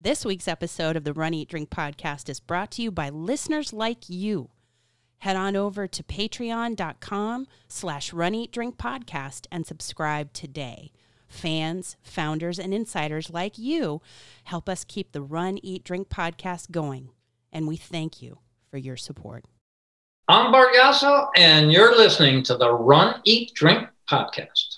This week's episode of the Run Eat Drink podcast is brought to you by listeners like you. Head on over to patreon.com slash run eat drink podcast and subscribe today. Fans, founders, and insiders like you help us keep the Run Eat Drink podcast going. And we thank you for your support. I'm Bart Yasso, and you're listening to the Run, Eat, Drink podcast.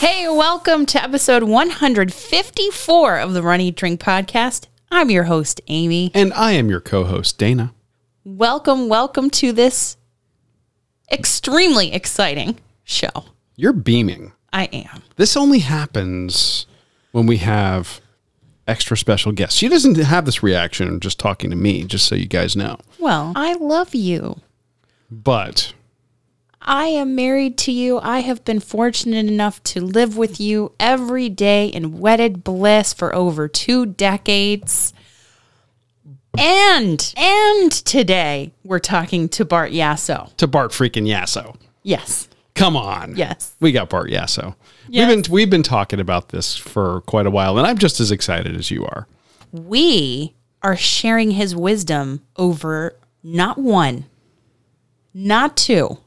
Hey, welcome to episode 154 of the Run Eat Drink podcast. I'm your host, Amy. And I am your co host, Dana. Welcome, welcome to this extremely exciting show. You're beaming. I am. This only happens when we have extra special guests. She doesn't have this reaction just talking to me, just so you guys know. Well, I love you. But I am married to you. I have been fortunate enough to live with you every day in wedded bliss for over two decades. And and today we're talking to Bart Yasso. to Bart freaking Yasso. Yes. Come on. Yes. We got Bart Yasso. Yes. We've been we've been talking about this for quite a while, and I'm just as excited as you are. We are sharing his wisdom over not one, not two,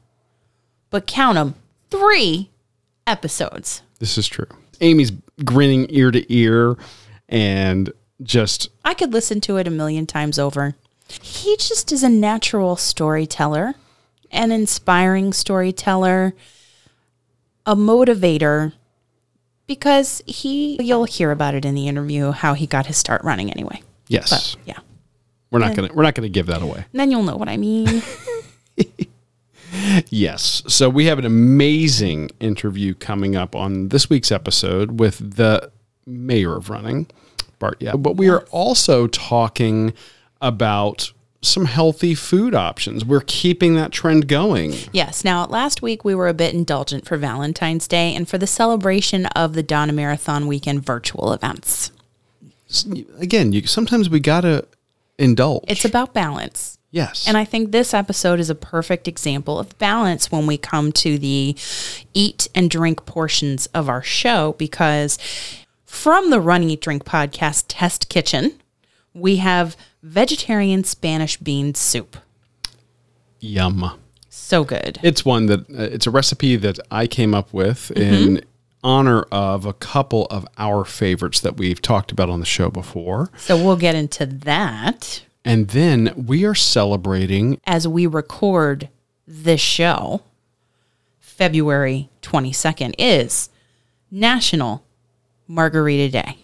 but count them, three episodes. This is true. Amy's grinning ear to ear and just I could listen to it a million times over. He just is a natural storyteller, an inspiring storyteller, a motivator because he you'll hear about it in the interview how he got his start running anyway. yes. But yeah. we're not gonna we're not gonna give that away. And then you'll know what I mean. Yes. So we have an amazing interview coming up on this week's episode with the mayor of running, Bart. Yeah. But we are also talking about some healthy food options. We're keeping that trend going. Yes. Now, last week we were a bit indulgent for Valentine's Day and for the celebration of the Donna Marathon weekend virtual events. Again, you sometimes we gotta indulge. It's about balance. Yes. And I think this episode is a perfect example of balance when we come to the eat and drink portions of our show because from the Run Eat Drink podcast test kitchen, we have vegetarian Spanish bean soup. Yum. So good. It's one that uh, it's a recipe that I came up with in honor of a couple of our favorites that we've talked about on the show before. So we'll get into that And then we are celebrating as we record this show. February 22nd is National Margarita Day.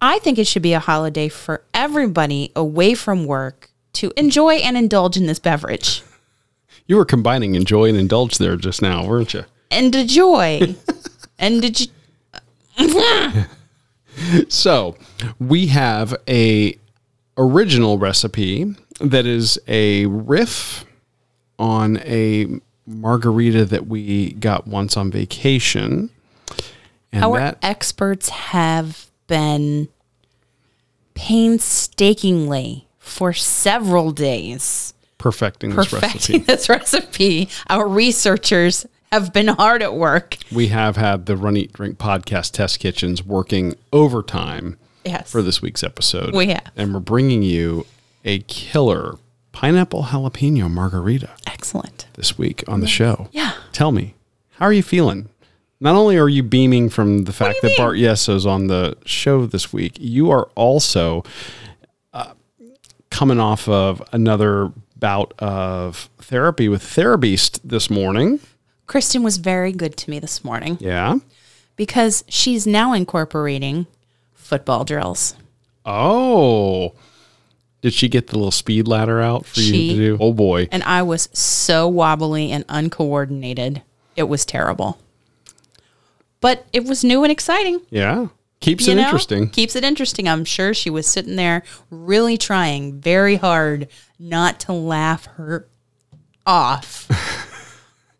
I think it should be a holiday for everybody away from work to enjoy and indulge in this beverage. you were combining enjoy and indulge there just now, weren't you? And enjoy. and did you So, we have a original recipe that is a riff on a margarita that we got once on vacation. And our that experts have been painstakingly for several days perfecting this recipe. this recipe. Our researchers have been hard at work. We have had the Run Eat Drink podcast test kitchens working overtime Yes. for this week's episode. We have. And we're bringing you a killer pineapple jalapeno margarita Excellent. this week on the show. Yeah. Tell me, how are you feeling? Not only are you beaming from the fact that you Bart Yasso's on the show this week, you are also uh, coming off of another bout of therapy with Therabeast this morning. Kristen was very good to me this morning Yeah. because she's now incorporating football drills. Oh. Did she get the little speed ladder out for She- you to do? Oh boy. And I was so wobbly and uncoordinated. It was terrible. But it was new and exciting. Yeah. Keeps you it know? interesting. Keeps it interesting. I'm sure she was sitting there really trying very hard not to laugh her off.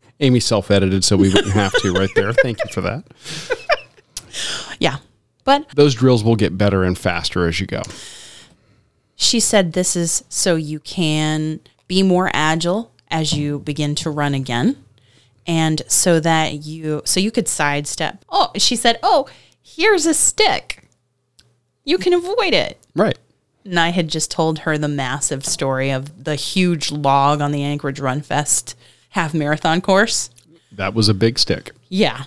Amy self edited, so we wouldn't have to right there. Thank you for that. yeah. But Those drills will get better and faster as you go. she said this is so you can be more agile as you begin to run again and so that you so you could sidestep oh she said oh here's a stick you can avoid it Right. and i had just told her the massive story of the huge log on the anchorage run fest half marathon course That was a big stick. yeah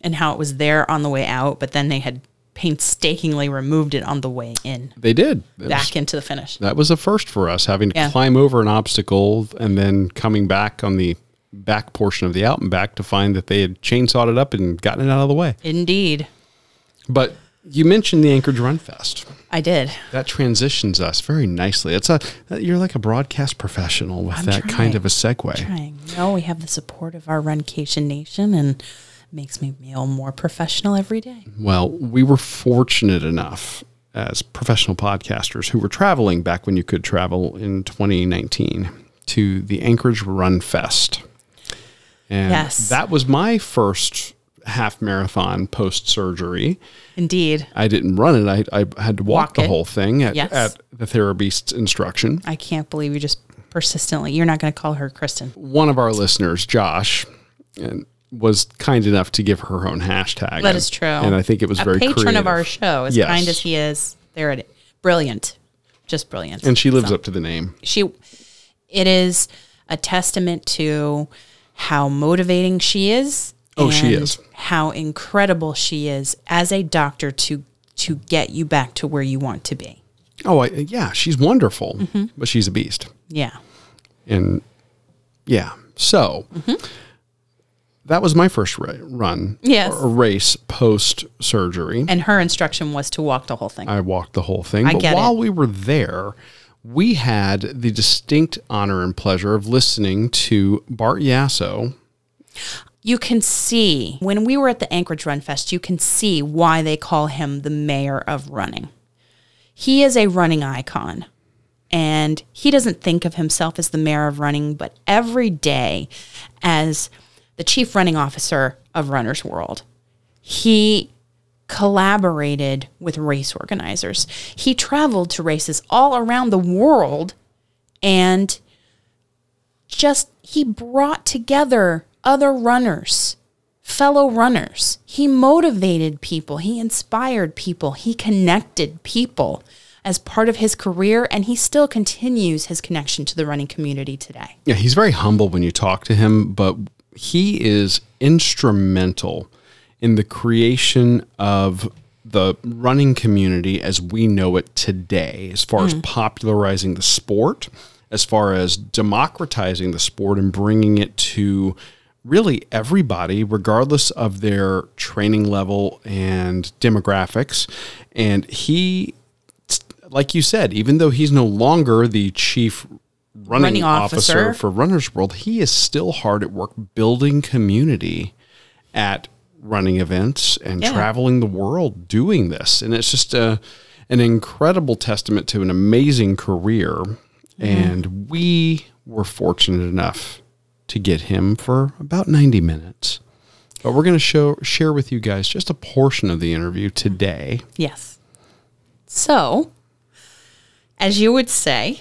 and how it was there on the way out but then they had painstakingly removed it on the way in They did. Was- back into the finish that was a first for us, having to Yeah. climb over an obstacle and then coming back on the back portion of the out and back to find that they had chainsawed it up and gotten it out of the way. indeed But you mentioned the Anchorage Run Fest. i did That transitions us very nicely. It's a you're like a broadcast professional with that kind of a segue. trying. No, we have the support of our Runcation Nation and makes me feel more professional every day. Well, we were fortunate enough as professional podcasters who were traveling back when you could travel in 2019 to the Anchorage Run Fest. And Yes. that was my first half marathon post surgery. Indeed. I didn't run it. I, I had to walk, Walk the it. whole thing at, Yes. at the therapist's instruction. I can't believe you just persistently, you're not going to call her Kristen. One of our listeners, Josh, and was kind enough to give her own hashtag. That is true. And I think it was A very patron creative. of our show, as Yes. kind as he is, there it is. Brilliant. Just brilliant. And she lives up to the name. she it is a testament to how motivating she is Oh, she is. how incredible she is as a doctor to to get you back to where you want to be Oh, I, yeah, she's wonderful, Mm-hmm. but she's a beast. yeah And yeah, so Mm-hmm. That was my first ra- run. Yes. or race post surgery. and her instruction was to walk the whole thing I walked the whole thing. I but while it. we were there, we had the distinct honor and pleasure of listening to Bart Yasso. you can see when we were at the Anchorage Run Fest, you can see why they call him the mayor of running. He is a running icon. And he doesn't think of himself as the mayor of running, but every day as the chief running officer of Runner's World, he collaborated with race organizers. He traveled to races all around the world and just he brought together other runners, fellow runners. He motivated people, he inspired people, he connected people as part of his career, and he still continues his connection to the running community today. Yeah, he's very humble when you talk to him, but he is instrumental in the creation of the running community as we know it today, as far as hmm. popularizing the sport, as far as democratizing the sport and bringing it to really everybody, regardless of their training level and demographics. And he like you said, even though he's no longer the chief running, Running officer. officer. for Runner's World, he is still hard at work building community at running events and Yeah. traveling the world doing this. And it's just a, an incredible testament to an amazing career. And we were fortunate enough to get him for about 90 minutes. But we're going to show share with you guys just a portion of the interview today. Yes. So, as you would say,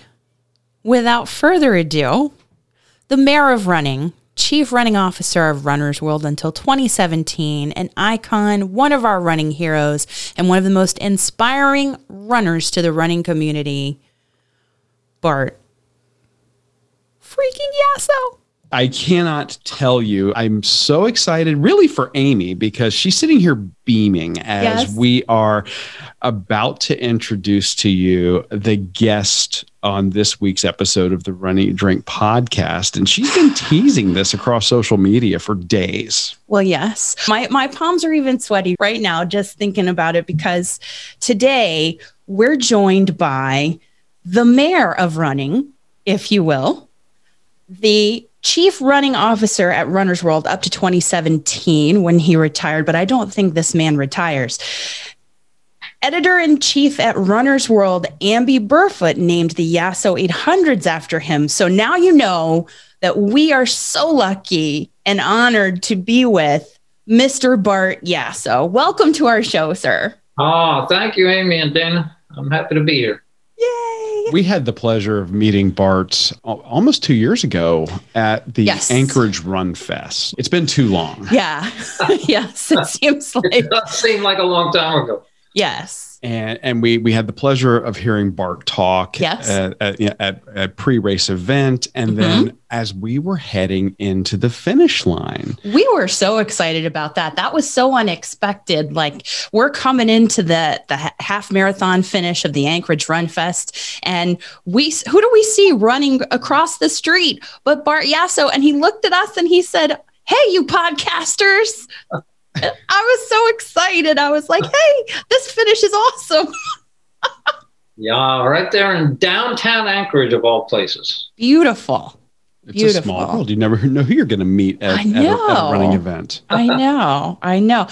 without further ado, the mayor of running, chief running officer of Runner's World until 2017, an icon, one of our running heroes, and one of the most inspiring runners to the running community, Bart freaking Yasso. I cannot tell you. I'm so excited, really, for Amy because she's sitting here beaming as Yes. we are about to introduce to you the guest on this week's episode of the Run Eat Drink podcast. And she's been teasing this across social media for days. Well, yes. My my palms are even sweaty right now just thinking about it because today we're joined by the mayor of running, if you will, the chief running officer at Runner's World up to 2017 when he retired, but I don't think this man retires. Editor in chief at Runner's World, Amby Burfoot, named the Yasso 800s after him. So now you know that we are so lucky and honored to be with Mr. Bart Yasso. Welcome to our show, sir. Oh, thank you, Amy and Dana. I'm happy to be here. Yay! We had the pleasure of meeting Bart almost two years ago at the yes. Anchorage Run Fest. It's been too long. Yeah. yes, it seems like. It does seem like a long time ago. Yes and and we we had the pleasure of hearing Bart talk yes. at, at, at, at pre-race event, and mm-hmm. then as we were heading into the finish line, we were so excited about that. That was so unexpected. Like we're coming into the the half marathon finish of the Anchorage Run Fest, and we who do we see running across the street but Bart Yasso, and he looked at us and he said, "Hey, you podcasters." I was so excited. I was like, hey, this finish is awesome. yeah, right there in downtown Anchorage, of all places. Beautiful. It's Beautiful. a small world. You never know who you're going to meet at, at, a, at, a, running event. I know. I know.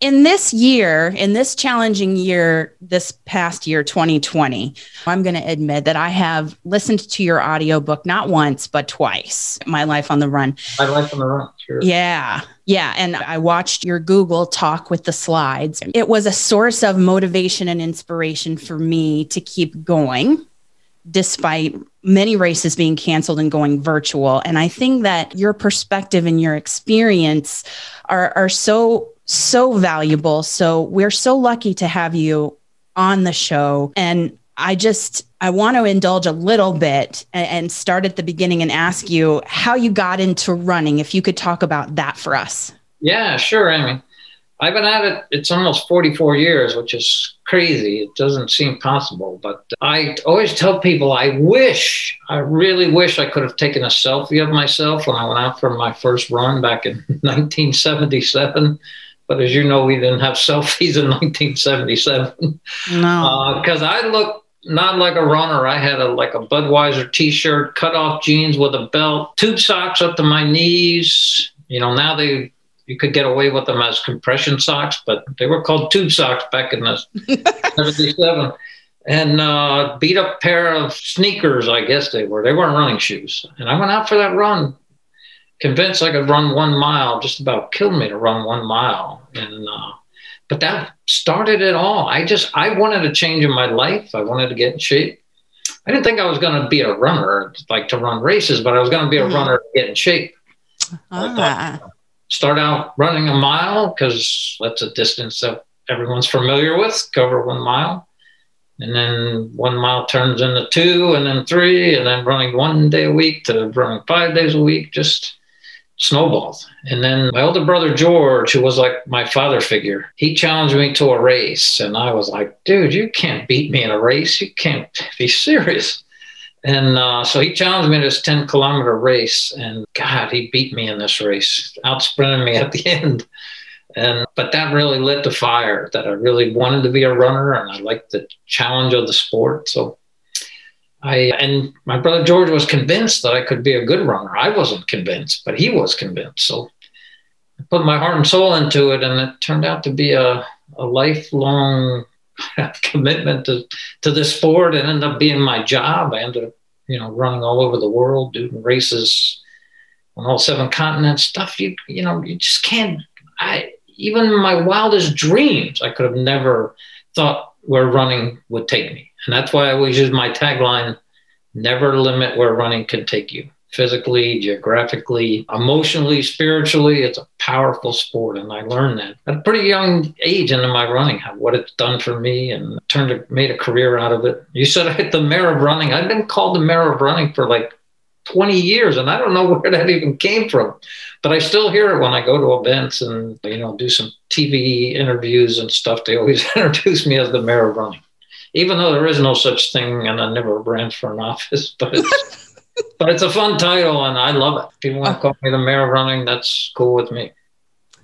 In this year, in this challenging year, this past year, 2020, I'm going to admit that I have listened to your audiobook not once, but twice. My Life on the Run. My Life on the Run, sure. Yeah. Yeah. And I watched your Google talk with the slides. It was a source of motivation and inspiration for me to keep going despite many races being canceled and going virtual. And I think that your perspective and your experience are, are so, so valuable. So we're so lucky to have you on the show. And I just, I want to indulge a little bit and, start at the beginning and ask you how you got into running. If you could talk about that for us. Yeah, sure, Amy. I've been at it, it's almost 44 years, which is crazy. It doesn't seem possible. But I always tell people I wish, I really wish I could have taken a selfie of myself when I went out for my first run back in 1977. But as you know, we didn't have selfies in 1977. No. Because uh, I look not like a runner. I had a like a Budweiser T-shirt, cut off jeans with a belt, tube socks up to my knees. You know, now they you could get away with them as compression socks, but they were called tube socks back in the 77. And uh, beat up pair of sneakers, I guess they were. They weren't running shoes. And I went out for that run, convinced I could run one mile, just about killed me to run one mile. And uh, but that started it all. I just I wanted a change in my life. I wanted to get in shape. I didn't think I was going to be a runner, like to run races, but I was going to be a mm-hmm. runner to get in shape. Ah start out running a mile because that's a distance that everyone's familiar with, cover one mile. And then one mile turns into two, and then three, and then running one day a week to running five days a week, just snowballed. And then my older brother George, who was like my father figure, he challenged me to a race. And I was like, dude, you can't beat me in a race. You can't be serious. And uh, so he challenged me to this 10 kilometer race. And God, he beat me in this race, out sprinting me at the end. And but that really lit the fire that I really wanted to be a runner and I liked the challenge of the sport. So I and my brother George was convinced that I could be a good runner. I wasn't convinced, but he was convinced. So I put my heart and soul into it and it turned out to be a, a lifelong commitment to, to this sport and ended up being my job. I ended up, you know, running all over the world, doing races on all seven continents, stuff you, you know, you just can't, I, even my wildest dreams, I could have never thought where running would take me. And that's why I always use my tagline, never limit where running can take you physically, geographically, emotionally, spiritually. It's a powerful sport. And I learned that at a pretty young age into my running, what it's done for me and turned a, made a career out of it. You said I hit the mayor of running. I've been called the mayor of running for like 20 years and I don't know where that even came from. But I still hear it when I go to events and, you know, do some TV interviews and stuff. They always introduce me as the mayor of running. Even though there is no such thing and I never ran for an office, but it's but it's a fun title and I love it. If people want to oh. call me the mayor of running, that's cool with me.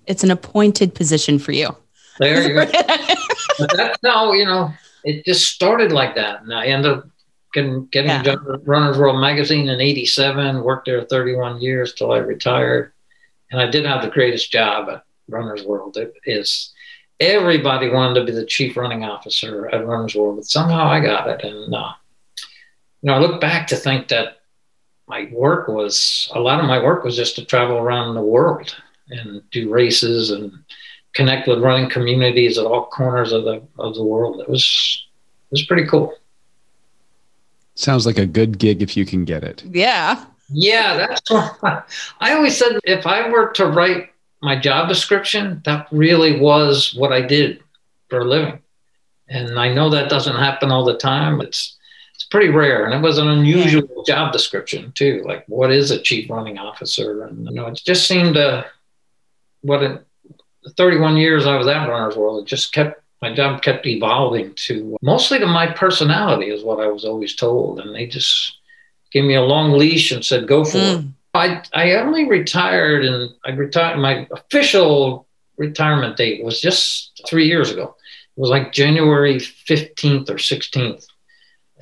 It's an appointed position for you. There you go. but that's how, you know, it just started like that. And I ended up getting, getting yeah. Runner's World magazine in 87, worked there 31 years till I retired. And I did have the greatest job at Runner's World. It is, everybody wanted to be the chief running officer at Runner's World, but somehow I got it. And uh, you know, I look back to think that my work was a lot of my work was just to travel around the world and do races and connect with running communities at all corners of the of the world. It was it was pretty cool. Sounds like a good gig if you can get it. Yeah. Yeah, that's what I always said. If I were to write my job description, that really was what I did for a living. And I know that doesn't happen all the time. It's it's pretty rare, and it was an unusual yeah. job description too. Like, what is a chief running officer? And you know, it just seemed to what the 31 years I was at Runner's World, it just kept my job kept evolving to mostly to my personality is what I was always told, and they just gave me a long leash and said, "Go for mm. it." I I only retired, and I retired. My official retirement date was just three years ago. It was like January 15th or 16th.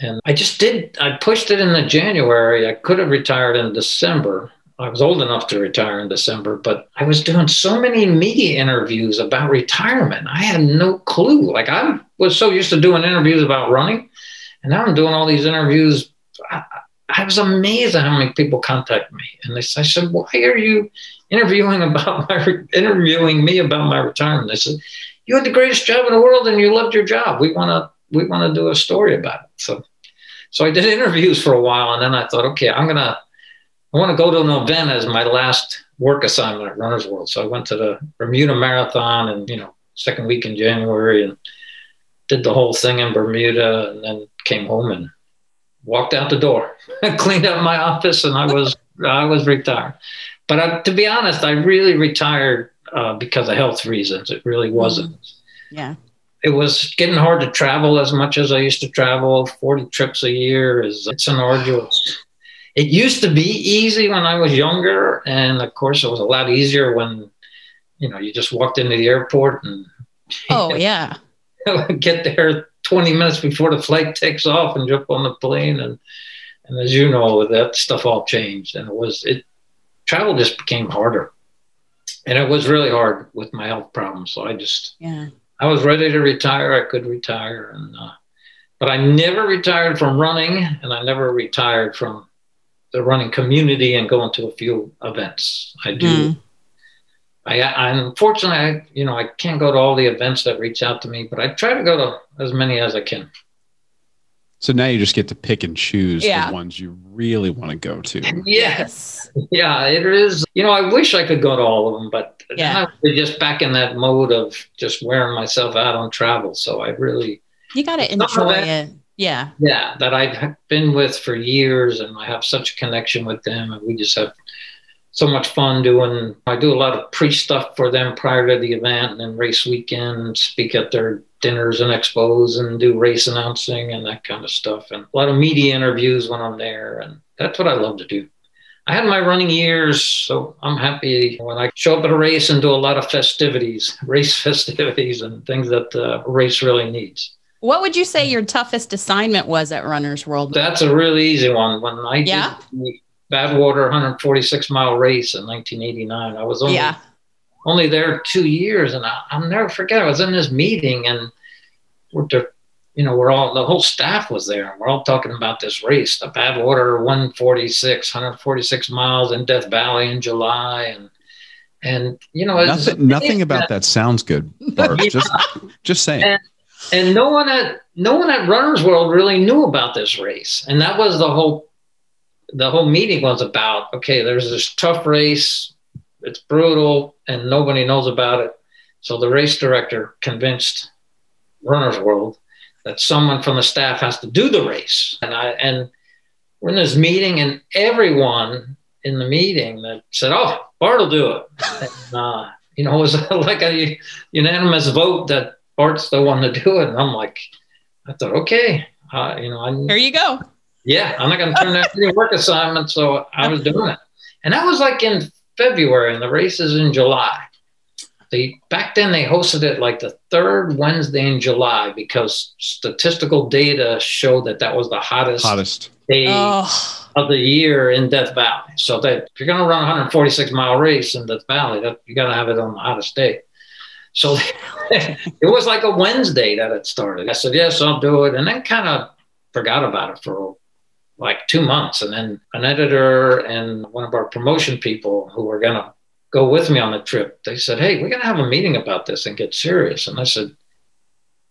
And I just did, I pushed it in the January. I could have retired in December. I was old enough to retire in December, but I was doing so many media interviews about retirement. I had no clue. Like I was so used to doing interviews about running, and now I'm doing all these interviews. I, was amazed at how many people contact me, and they, I said, "Why are you interviewing about my interviewing me about my retirement?" They said, "You had the greatest job in the world, and you loved your job. We want to we want to do a story about it." So, so I did interviews for a while, and then I thought, okay, I'm gonna I want to go to an event as my last work assignment at Runner's World. So I went to the Bermuda Marathon and, you know, second week in January and did the whole thing in Bermuda and then came home and walked out the door, cleaned up my office and I was, I was retired. But I, to be honest, I really retired uh, because of health reasons. It really wasn't. Yeah. It was getting hard to travel as much as I used to travel. 40 trips a year is, it's an arduous it used to be easy when I was younger, and of course, it was a lot easier when you know you just walked into the airport and oh yeah, get there 20 minutes before the flight takes off and jump on the plane and and as you know that stuff all changed and it was it travel just became harder and it was really hard with my health problems so i just yeah i was ready to retire i could retire and uh, but i never retired from running and i never retired from the running community and going to a few events. I do. Mm. I, I unfortunately, I, you know, I can't go to all the events that reach out to me, but I try to go to as many as I can. So now you just get to pick and choose yeah. the ones you really want to go to. Yes. Yeah, it is. You know, I wish I could go to all of them, but yeah. I'm just back in that mode of just wearing myself out on travel. So I really. You got to enjoy it. Yeah. Yeah, that I've been with for years and I have such a connection with them and we just have so much fun doing I do a lot of pre stuff for them prior to the event and then race weekend, speak at their dinners and expos and do race announcing and that kind of stuff and a lot of media interviews when I'm there and that's what I love to do. I had my running years, so I'm happy when I show up at a race and do a lot of festivities, race festivities, and things that the race really needs. What would you say your toughest assignment was at Runner's World? That's a really easy one. When I yeah? did Badwater 146 mile race in 1989, I was only yeah. only there two years, and I, will never forget. I was in this meeting, and we're, you know, we're all the whole staff was there, and we're all talking about this race, the Badwater 146, 146 miles in Death Valley in July, and and you know, nothing, nothing about that, that sounds good. Bart. yeah. Just just saying. And, and no one at no one at Runner's World really knew about this race, and that was the whole the whole meeting was about. Okay, there's this tough race, it's brutal, and nobody knows about it. So the race director convinced Runner's World that someone from the staff has to do the race, and I and we're in this meeting, and everyone in the meeting that said, "Oh, Bart will do it," and, uh, you know, it was like a unanimous vote that Bart's the one to do it. And I'm like, I thought, okay, uh, you know, I, here you go. Yeah, I'm not going to turn that into work assignment. So I was doing it. And that was like in February, and the race is in July. They back then they hosted it like the third Wednesday in July because statistical data showed that that was the hottest, hottest. day oh. of the year in Death Valley. So that if you're going to run a 146 mile race in Death Valley, that you got to have it on the hottest day. So it was like a Wednesday that it started. I said, yes, I'll do it. And then kind of forgot about it for like two months. And then an editor and one of our promotion people who were going to go with me on the trip, they said, hey, we're going to have a meeting about this and get serious. And I said,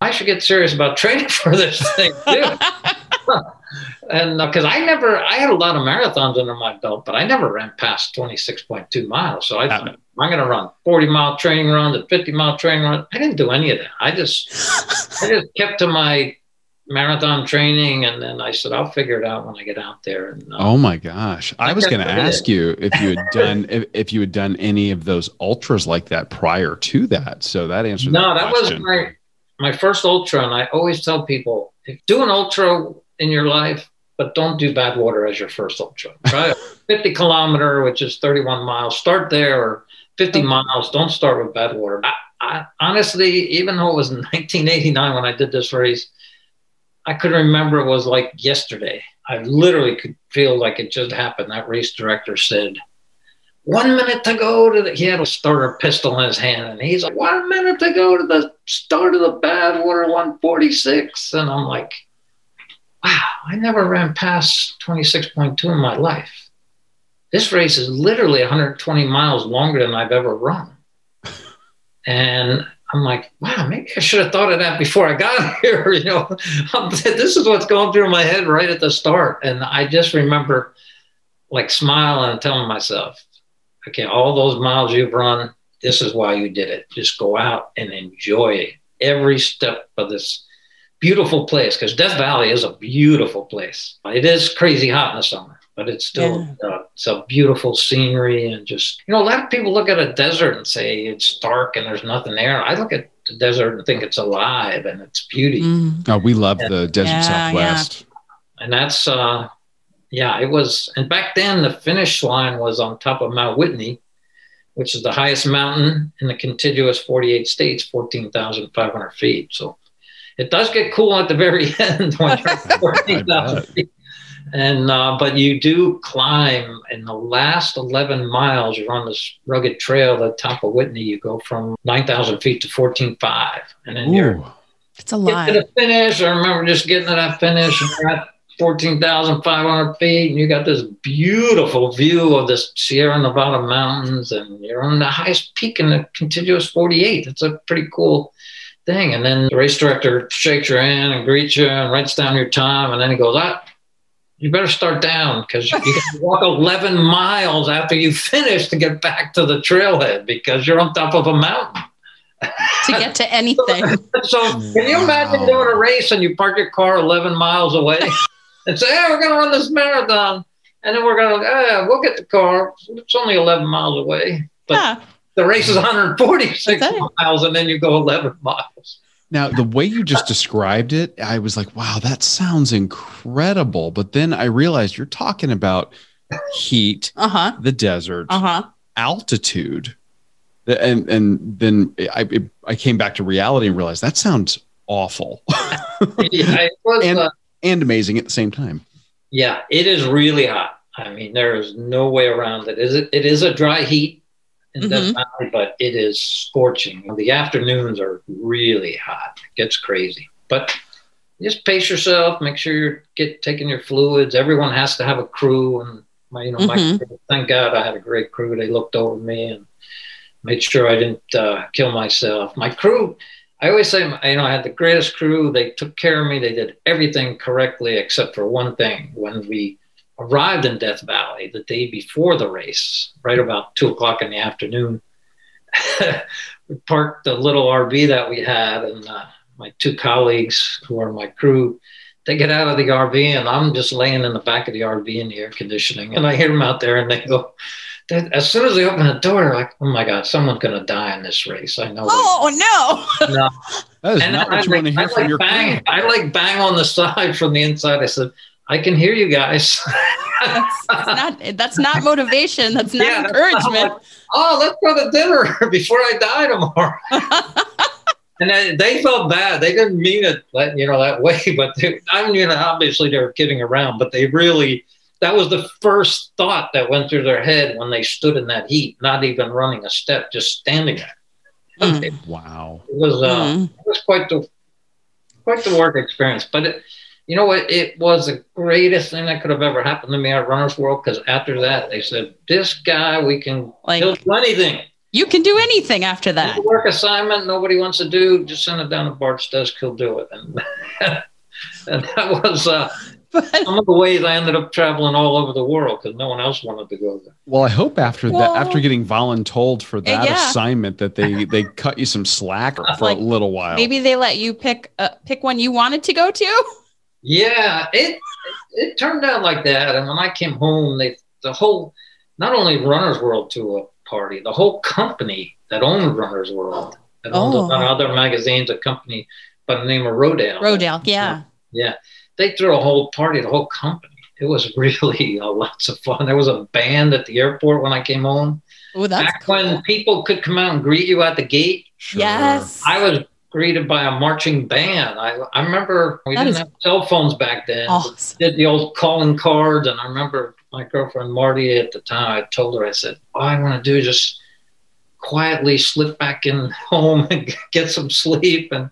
I should get serious about training for this thing too. and because uh, I never, I had a lot of marathons under my belt, but I never ran past 26.2 miles. So I thought, I'm going to run 40 mile training runs and 50 mile training runs. I didn't do any of that. I just, I just kept to my marathon training, and then I said, I'll figure it out when I get out there. And, uh, oh my gosh, I, I was going to ask you if you had done if, if, you had done any of those ultras like that prior to that. So that answers. No, that, that was my my first ultra, and I always tell people, if do an ultra in your life, but don't do Badwater as your first ultra. Try a 50 kilometer, which is 31 miles. Start there, or 50 miles. Don't start with Badwater. I, I, honestly, even though it was 1989 when I did this race, I could remember it was like yesterday. I literally could feel like it just happened. That race director said, one minute to go to the, he had a starter pistol in his hand and he's like, one minute to go to the start of the Badwater 146. And I'm like, wow, I never ran past 26.2 in my life. This race is literally 120 miles longer than I've ever run. And I'm like, wow, maybe I should have thought of that before I got here. You know, this is what's going through my head right at the start. And I just remember like smiling and telling myself, okay, all those miles you've run, this is why you did it. Just go out and enjoy every step of this beautiful place because Death Valley is a beautiful place. It is crazy hot in the summer but it's still yeah. uh, it's a beautiful scenery and just you know a lot of people look at a desert and say it's dark and there's nothing there. I look at the desert and think it's alive and it's beauty. Mm. Oh, we love and, the desert yeah, Southwest, yeah. and that's uh, yeah, it was. And back then the finish line was on top of Mount Whitney, which is the highest mountain in the contiguous 48 states, 14,500 feet. So it does get cool at the very end when you're 14,000 feet and uh, but you do climb in the last 11 miles you're on this rugged trail at the top of whitney you go from 9000 feet to 14.5 and then Ooh, you're it's a lot. To the finish i remember just getting to that finish and you're at 14,500 feet and you got this beautiful view of the sierra nevada mountains and you're on the highest peak in the contiguous 48 it's a pretty cool thing. And then the race director shakes your hand and greets you and writes down your time and then he goes ah you better start down because you can walk 11 miles after you finish to get back to the trailhead because you're on top of a mountain. to get to anything. so, so can you imagine doing a race and you park your car 11 miles away and say, hey, we're going to run this marathon. And then we're going to, ah, hey, we'll get the car. It's only 11 miles away. But yeah. the race is 146 miles and then you go 11 miles. Now, the way you just described it, I was like, wow, that sounds incredible. But then I realized you're talking about heat, uh-huh. the desert, uh-huh. altitude. And and then I I came back to reality and realized that sounds awful. yeah, was, and, uh, and amazing at the same time. Yeah, it is really hot. I mean, there is no way around it. Is it? It is a dry heat mm-hmm. But it is scorching. The afternoons are really hot. It gets crazy. But just pace yourself. Make sure you're get taking your fluids. Everyone has to have a crew, and my you know mm-hmm. my thank God I had a great crew. They looked over me and made sure I didn't uh, kill myself. My crew. I always say, you know, I had the greatest crew. They took care of me. They did everything correctly except for one thing. When we arrived in Death Valley the day before the race, right about two o'clock in the afternoon. we parked the little RV that we had, and uh, my two colleagues, who are my crew, they get out of the RV, and I'm just laying in the back of the RV in the air conditioning, and I hear them out there, and they go. As soon as they open the door, like, oh my God, someone's going to die in this race. I know. Oh, no. no. That is and not what I you like, want to hear I from like your bang, I like bang on the side from the inside. I said, I can hear you guys. that's, that's, not that's not motivation. That's not yeah, encouragement. That's not like, oh, let's go to dinner before I die tomorrow. and they felt bad. They didn't mean it, that, you know, that way. But they, I mean, obviously they were kidding around. But they really, that was the first thought that went through their head when they stood in that heat, not even running a step, just standing there. Mm. wow. It was uh, mm. it was quite the quite the work experience, but it, you know what? It was the greatest thing that could have ever happened to me at Runner's World because after that they said, "This guy, we can like, he'll do anything." You can do anything after that. Work assignment nobody wants to do, just send it down to Bart's desk. He'll do it, and, and that was uh, but, some of the ways I ended up traveling all over the world because no one else wanted to go there. Well, I hope after well, that, after getting voluntold for that yeah. assignment, that they they cut you some slack for like, a little while. Maybe they let you pick uh, pick one you wanted to go to. Yeah, it it turned out like that, and when I came home, they the whole not only Runner's World to a party, the whole company that owned Runner's World, owned oh. other magazines, a company by the name of Rodale. Rodale, yeah. Yeah they threw a whole party, the whole company. It was really uh, lots of fun. There was a band at the airport when I came home. Oh, that's Back cool. when people could come out and greet you at the gate. Sure. Yes. I was greeted by a marching band. I, I remember we that didn't have cell phones back then. Awesome. Did the old calling cards, and I remember my girlfriend Marty at the time. I told her, I said, "All I want to do is just quietly slip back in home and get some sleep." And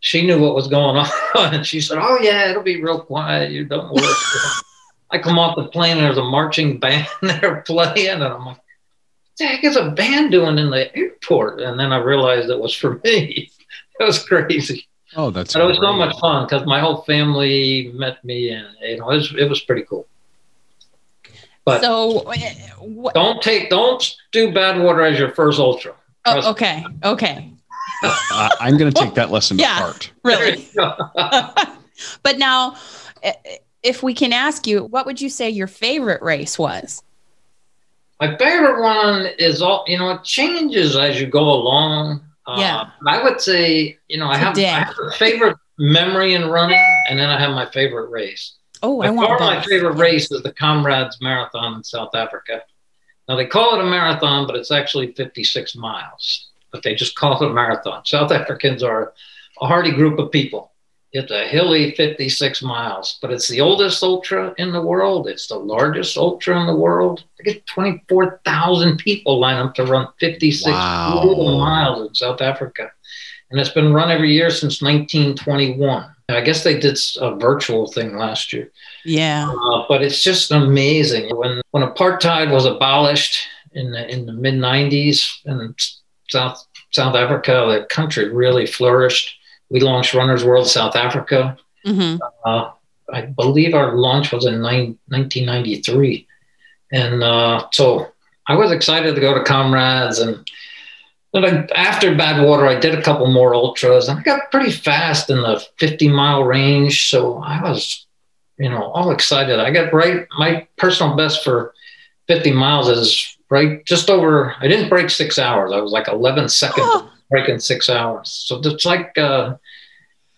she knew what was going on. and she said, Oh, yeah, it'll be real quiet. You don't worry. I come off the plane and there's a marching band there playing. And I'm like, What the heck is a band doing in the airport? And then I realized it was for me. it was crazy. Oh, that's but it was so much fun because my whole family met me and you know it was, it was pretty cool. But so wh- don't take don't do Badwater as your first ultra. Oh, okay. Okay uh, I'm going to take that lesson yeah, to heart. Really. but now, if we can ask you, what would you say your favorite race was? My favorite one is all, you know, it changes as you go along. Uh, yeah. I would say, you know, I have, I have, a favorite memory in running, and then I have my favorite race. Oh, By I want my favorite race is the Comrades Marathon in South Africa. Now they call it a marathon, but it's actually 56 miles but they just call it a marathon. South Africans are a hardy group of people. It's a hilly 56 miles, but it's the oldest ultra in the world. It's the largest ultra in the world. I get 24,000 people line up to run 56 wow. miles in South Africa. And it's been run every year since 1921. I guess they did a virtual thing last year. Yeah. Uh, but it's just amazing. When when apartheid was abolished in the, in the mid 90s in South South Africa, the country really flourished. We launched Runners World South Africa. Mm-hmm. Uh, I believe our launch was in nine, 1993, and uh, so I was excited to go to Comrades. And then after Badwater, I did a couple more ultras, and I got pretty fast in the 50 mile range. So I was, you know, all excited. I got right. My personal best for 50 miles is right just over i didn't break six hours i was like 11 seconds oh. Breaking six hours so it's like uh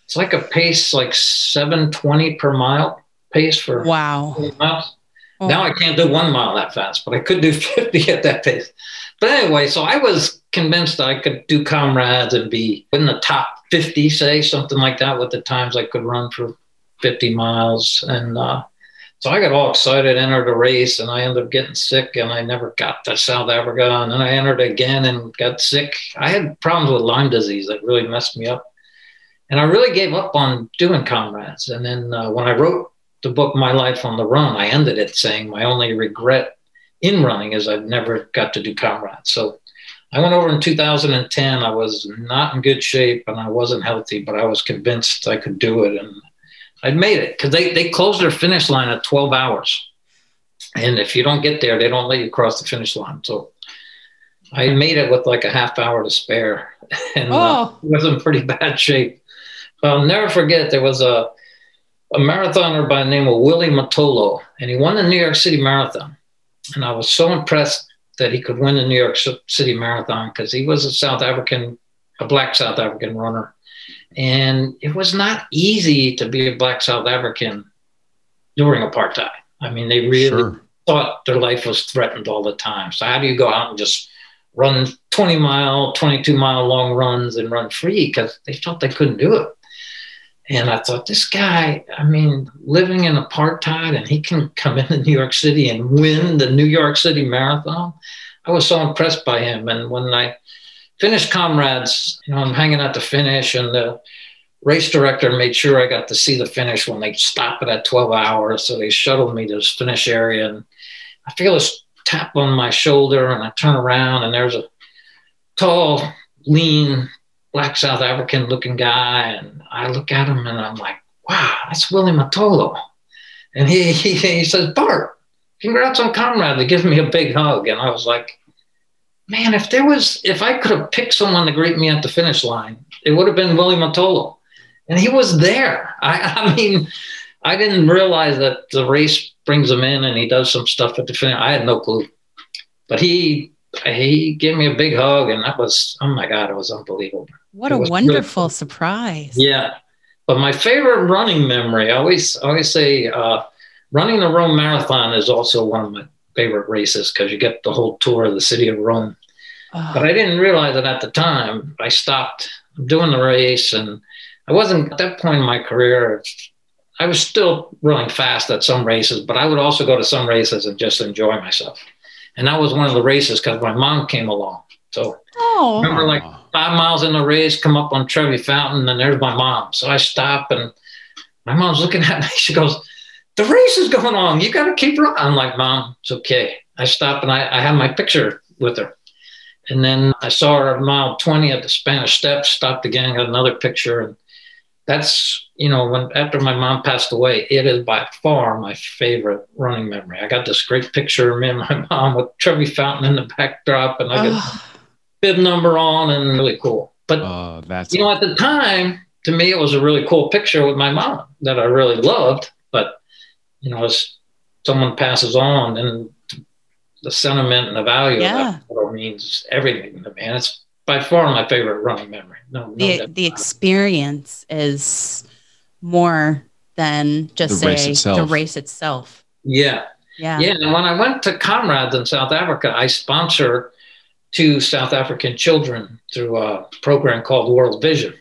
it's like a pace like 720 per mile pace for wow miles. Oh. now i can't do one mile that fast but i could do 50 at that pace but anyway so i was convinced i could do comrades and be in the top 50 say something like that with the times i could run for 50 miles and uh so I got all excited, entered a race, and I ended up getting sick, and I never got to South Africa. And then I entered again and got sick. I had problems with Lyme disease that really messed me up, and I really gave up on doing comrades. And then uh, when I wrote the book My Life on the Run, I ended it saying my only regret in running is I've never got to do comrades. So I went over in 2010. I was not in good shape and I wasn't healthy, but I was convinced I could do it, and I made it because they, they closed their finish line at 12 hours. And if you don't get there, they don't let you cross the finish line. So I made it with like a half hour to spare and uh, oh. uh, was in pretty bad shape. But I'll never forget there was a, a marathoner by the name of Willie Mtolo, and he won the New York City Marathon. And I was so impressed that he could win the New York City Marathon because he was a South African, a black South African runner. And it was not easy to be a black South African during apartheid. I mean, they really sure. thought their life was threatened all the time. So how do you go out and just run 20 mile, 22 mile long runs and run free because they felt they couldn't do it. And I thought, this guy, I mean, living in apartheid and he can come into New York City and win the New York City Marathon. I was so impressed by him. And when I finished comrades, you know, I'm hanging at the finish, and the race director made sure I got to see the finish when they stop it at 12 hours. So they shuttled me to this finish area, and I feel this tap on my shoulder, and I turn around, and there's a tall, lean, black South African looking guy, and I look at him, and I'm like, wow, that's Willie Mtolo. And he, he, he says, Bart, congrats on comrade. He gives me a big hug. And I was like, man, if there was, if I could have picked someone to greet me at the finish line, it would have been Willie Mtolo. And he was there. I, I mean, I didn't realize that the race brings him in and he does some stuff at the finish. I had no clue. But he he gave me a big hug and that was oh my god, it was unbelievable. What it a wonderful really surprise. Yeah. But my favorite running memory, I always I always say uh, running the Rome Marathon is also one of my favorite races because you get the whole tour of the city of Rome. Oh. But I didn't realize it at the time. I stopped doing the race, and I wasn't at that point in my career. I was still running fast at some races, but I would also go to some races and just enjoy myself. And that was one of the races because my mom came along. So oh. remember, like five miles in the race, come up on Trevi Fountain, and there's my mom. So I stop, and my mom's looking at me. She goes, the race is going on. You got to keep running. I'm like, Mom, it's okay. I stop, and I, I have my picture with her. And then I saw her at mile 20 at the Spanish Steps, stopped again, got another picture. And that's, you know, when after my mom passed away, it is by far my favorite running memory. I got this great picture of me and my mom with Trevi Fountain in the backdrop, and I got bib number on and really cool. But, uh, that's you know, at the time, to me, it was a really cool picture with my mom that I really loved. But you know, as someone passes on, and the sentiment and the value yeah. of that means everything to me. And it's by far my favorite running memory. No, the the experience is more than just the say the race itself. Yeah. Yeah. Yeah. And when I went to Comrades in South Africa, I sponsor two South African children through a program called World Vision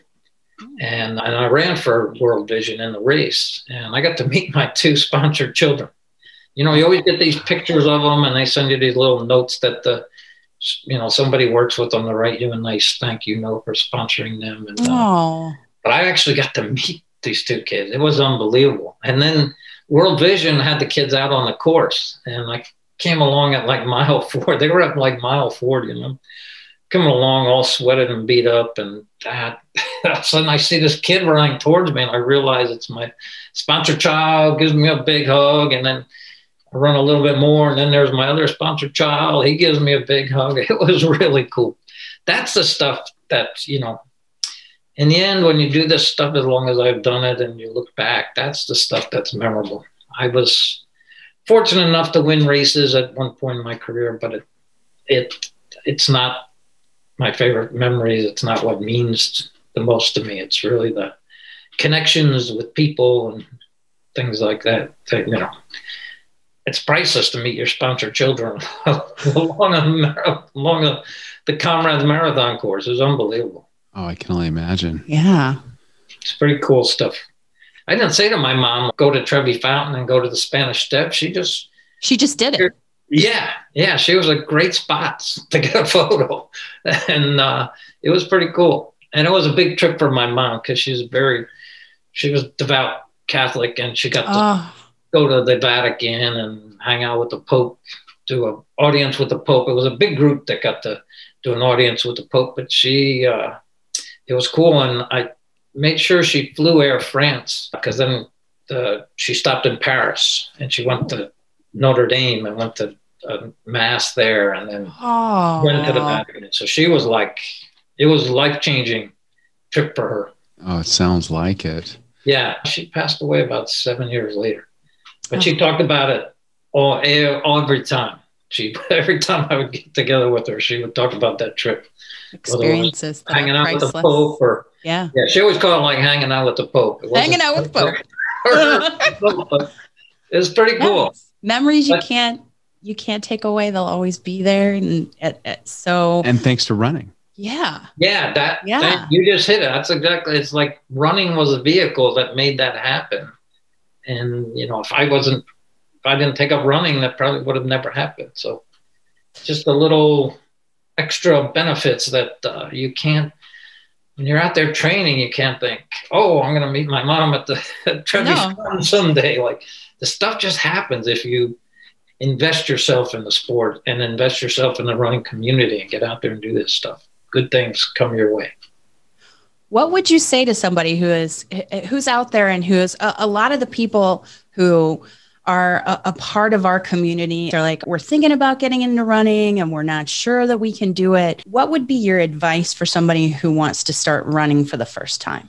hmm. and, and I ran for World Vision in the race, and I got to meet my two sponsored children. You know, you always get these pictures of them, and they send you these little notes that the you know somebody works with them to write you a nice thank you note for sponsoring them. And, uh, but I actually got to meet these two kids. It was unbelievable. And then World Vision had the kids out on the course, and I came along at like mile four. They were at like mile forty, you know coming along all sweated and beat up and that all of a sudden I see this kid running towards me and I realize it's my sponsor child gives me a big hug and then I run a little bit more and then there's my other sponsor child he gives me a big hug it was really cool that's the stuff that you know in the end when you do this stuff as long as I've done it and you look back that's the stuff that's memorable I was fortunate enough to win races at one point in my career but it it it's not my favorite memories. It's not what means the most to me. It's really the connections with people and things like that. that you know, it's priceless to meet your sponsored children along, a, along a, the Comrades Marathon course. It was unbelievable. Oh, I can only imagine. Yeah. It's pretty cool stuff. I didn't say to my mom, go to Trevi Fountain and go to the Spanish Steps. She just she just did it. Yeah, yeah, she was a great spot to get a photo, and uh, it was pretty cool. And it was a big trip for my mom because she's very, she was devout Catholic, and she got to oh. Go to the Vatican and hang out with the Pope, do an audience with the Pope. It was a big group that got to do an audience with the Pope, but she, uh, it was cool, and I made sure she flew Air France because then the, she stopped in Paris and she went to Notre Dame and went to a mass there and then oh. went to the Vatican. So she was like, it was life changing trip for her. Oh, it sounds like it. Yeah, she passed away about seven years later, but oh. she talked about it all, all every time. She every time I would get together with her, she would talk about that trip. Experiences, hanging out priceless. with the Pope, or yeah, yeah. She always called it like hanging out with the Pope. Hanging out with the Pope. it was pretty cool. Yes memories you can't you can't take away they'll always be there and so and thanks to running yeah yeah that yeah that, you just hit it that's exactly it's like running was a vehicle that made that happen and you know if i wasn't if i didn't take up running that probably would have never happened so just a little extra benefits that uh, you can't when you're out there training, you can't think, "Oh, I'm going to meet my mom at the Trevi no. someday." Like the stuff just happens if you invest yourself in the sport and invest yourself in the running community and get out there and do this stuff. Good things come your way. What would you say to somebody who is who's out there and who is a, a lot of the people who are a, a, part of our community. They're like, we're thinking about getting into running and we're not sure that we can do it. What would be your advice for somebody who wants to start running for the first time?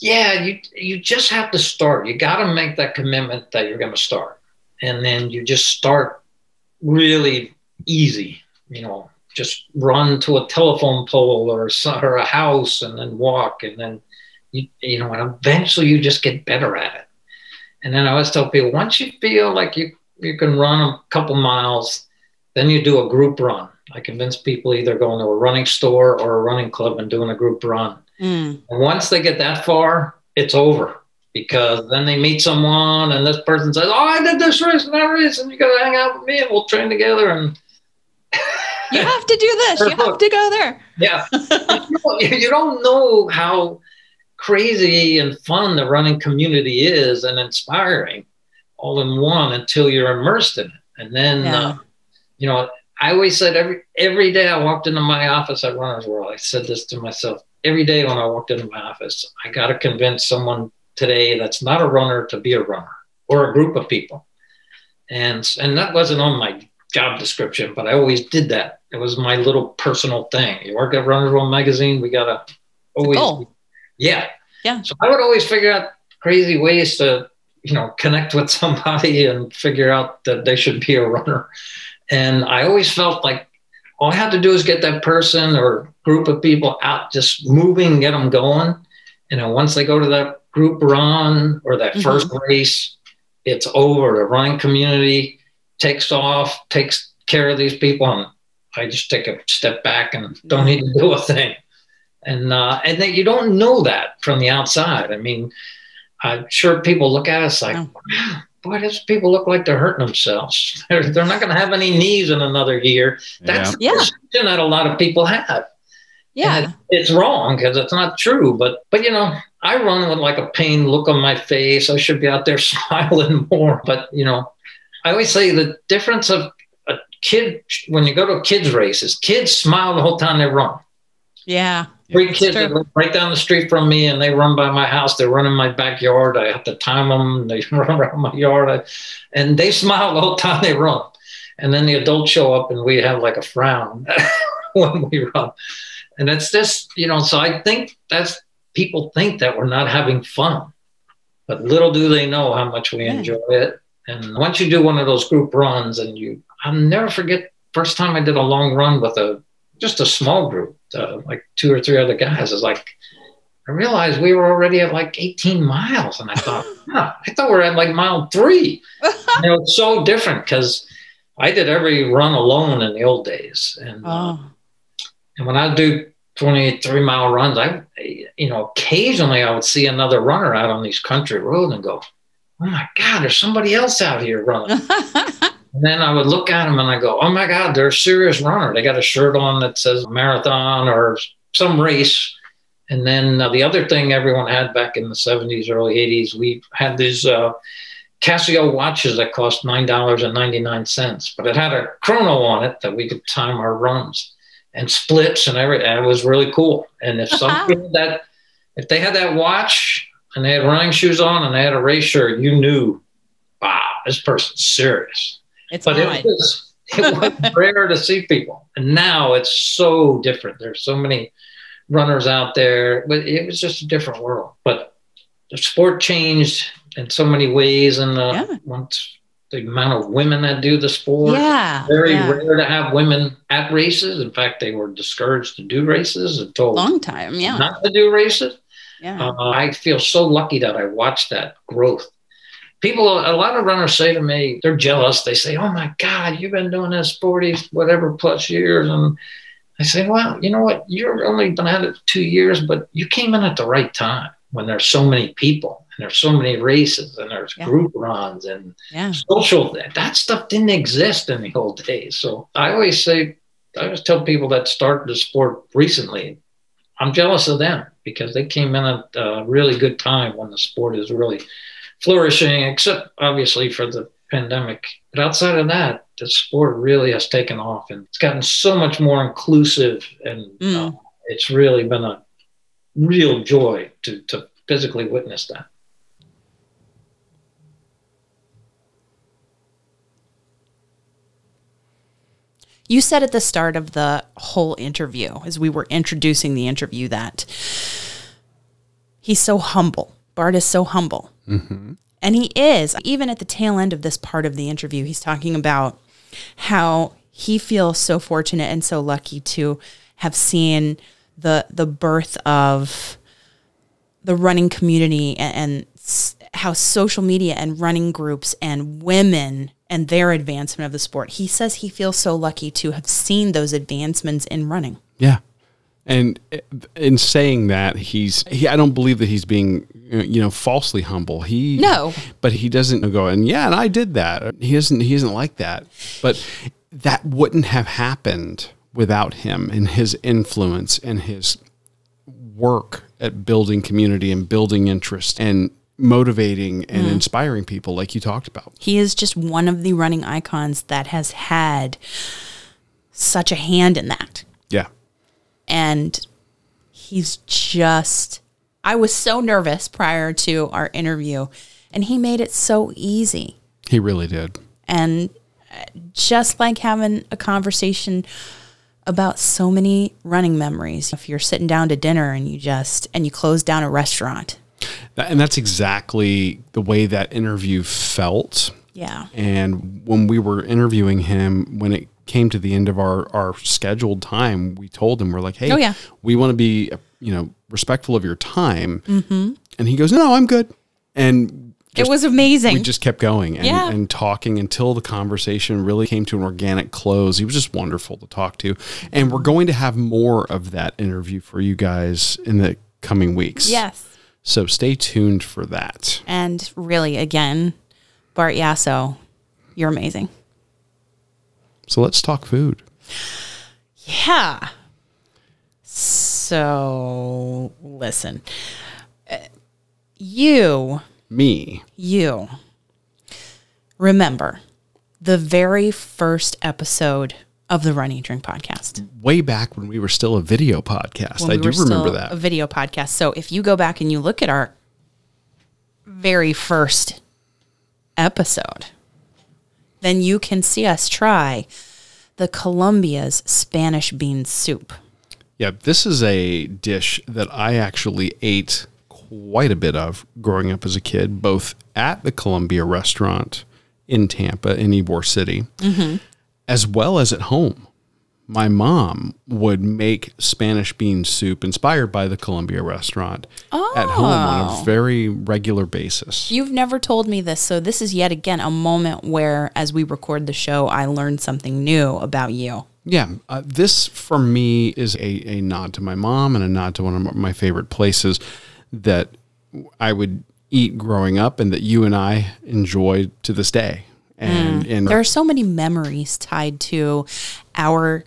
Yeah, you you just have to start. You got to make that commitment that you're going to start, and then you just start really easy. You know, just run to a telephone pole or, or a house, and then walk, and then you you know, and eventually you just get better at it and then I always tell people once you feel like you, you can run a couple miles, then you do a group run. I convince people either going to a running store or a running club and doing a group run. Mm. And once they get that far, it's over because then they meet someone and this person says, Oh, I did this race and that race, and you got to hang out with me and we'll train together. And you have to do this, you have to go there. Yeah. you don't know how crazy and fun the running community is and inspiring all in one until you're immersed in it. And then, yeah. uh, you know, I always said every every day I walked into my office at Runner's World, I said this to myself every day when I walked into my office. I got to convince someone today that's not a runner to be a runner or a group of people. And and that wasn't on my job description, but I always did that. It was my little personal thing. You work at Runner's World magazine, we gotta always yeah. Yeah. So I would always figure out crazy ways to, you know, connect with somebody and figure out that they should be a runner. And I always felt like all I had to do is get that person or group of people out, just moving, get them going. And then once they go to that group run or that 1st mm-hmm. race, it's over. The running community takes off, takes care of these people, and I just take a step back and don't need to do a thing and uh, and that you don't know that from the outside. I mean, I'm sure people look at us like, wow, boy, these people look like they're hurting themselves. They're, they're not going to have any knees in another year. That's yeah. the perception that a lot of people have. Yeah, it, it's wrong because it's not true. But but you know, I run with like a pain look on my face. I should be out there smiling more. But you know, I always say the difference of a kid when you go to kids races, kids smile the whole time they run. Yeah. Three kids that right down the street from me, and they run by my house. They run in my backyard. I have to time them. They run around my yard, I, and they smile the whole time they run. And then the adults show up, and we have like a frown when we run. And it's just, you know, so I think that's people think that we're not having fun, but little do they know how much we yeah. enjoy it. And once you do one of those group runs, and you, I'll never forget first time I did a long run with a just a small group, uh, like two or three other guys. It's like I realized we were already at like 18 miles, and I thought, huh, I thought we are at like mile three. it was so different because I did every run alone in the old days, and uh, oh. uh, and when I do 23 mile runs, I you know occasionally I would see another runner out on these country roads and go, oh my god, there's somebody else out here running. And then I would look at them and I go, oh my God, they're a serious runner. They got a shirt on that says marathon or some race. And then uh, the other thing everyone had back in the 70s, early 80s, we had these uh, Casio watches that cost $9.99, but it had a chrono on it that we could time our runs and splits and everything. And it was really cool. And if somebody that, if they had that watch and they had running shoes on and they had a race shirt, you knew, wow, this person's serious. It's but it was, it was rare to see people. And now it's so different. There's so many runners out there, but it was just a different world. But the sport changed in so many ways. And uh, yeah. once the amount of women that do the sport, yeah, very yeah. rare to have women at races. In fact, they were discouraged to do races and told long time, yeah, not to do races. Yeah. Uh, I feel so lucky that I watched that growth people, a lot of runners say to me, they're jealous. They say, "Oh my God, you've been doing this forty whatever plus years," and I say, "Well, you know what? You're only been at it two years, but you came in at the right time when there's so many people and there's so many races and there's yeah. group runs and yeah. social. That stuff didn't exist in the old days. So I always say, I always tell people that started the sport recently. I'm jealous of them because they came in at a really good time when the sport is really flourishing, except obviously for the pandemic. But outside of that, the sport really has taken off and it's gotten so much more inclusive and mm. uh, it's really been a real joy to, to physically witness that. You said at the start of the whole interview, as we were introducing the interview, that he's so humble. Bart is so humble. Mm-hmm. And he is. Even at the tail end of this part of the interview, he's talking about how he feels so fortunate and so lucky to have seen the the birth of the running community and, and how social media and running groups and women and their advancement of the sport. He says he feels so lucky to have seen those advancements in running. Yeah. And in saying that, he's he, I don't believe that he's being you know falsely humble. He no, but he doesn't go and yeah, and I did that. He isn't he isn't like that. But that wouldn't have happened without him and his influence and his work at building community and building interest and motivating and mm. inspiring people like you talked about. He is just one of the running icons that has had such a hand in that. Yeah. And he's just I was so nervous prior to our interview and he made it so easy. He really did. And uh, just like having a conversation about so many running memories. If you're sitting down to dinner and you just and you close down a restaurant and that's exactly the way that interview felt. Yeah. And when we were interviewing him, when it came to the end of our, our scheduled time, we told him, we're like, hey, oh, yeah. we want to be, you know, respectful of your time. Mm-hmm. And he goes, no, I'm good. And just, it was amazing. We just kept going and, yeah. and talking until the conversation really came to an organic close. He was just wonderful to talk to. And we're going to have more of that interview for you guys in the coming weeks. Yes. So stay tuned for that. And really, again, Bart Yasso, you're amazing. So let's talk food. Yeah. So listen, you, me, you remember the very first episode of the Run Eat Drink podcast. Way back when we were still a video podcast. When I we do remember that. A video podcast. So if you go back and you look at our very first episode, then you can see us try the Columbia's Spanish bean soup. Yeah, this is a dish that I actually ate quite a bit of growing up as a kid, both at the Columbia restaurant in Tampa in Ybor City, mm-hmm as well as at home. My mom would make Spanish bean soup inspired by the Columbia restaurant oh. at home on a oh. very regular basis. You've never told me this, so this is yet again a moment where, as we record the show, I learned something new about you. Yeah, uh, this for me is a, a nod to my mom and a nod to one of my favorite places that I would eat growing up and that you and I enjoy to this day. And, mm. and there are so many memories tied to our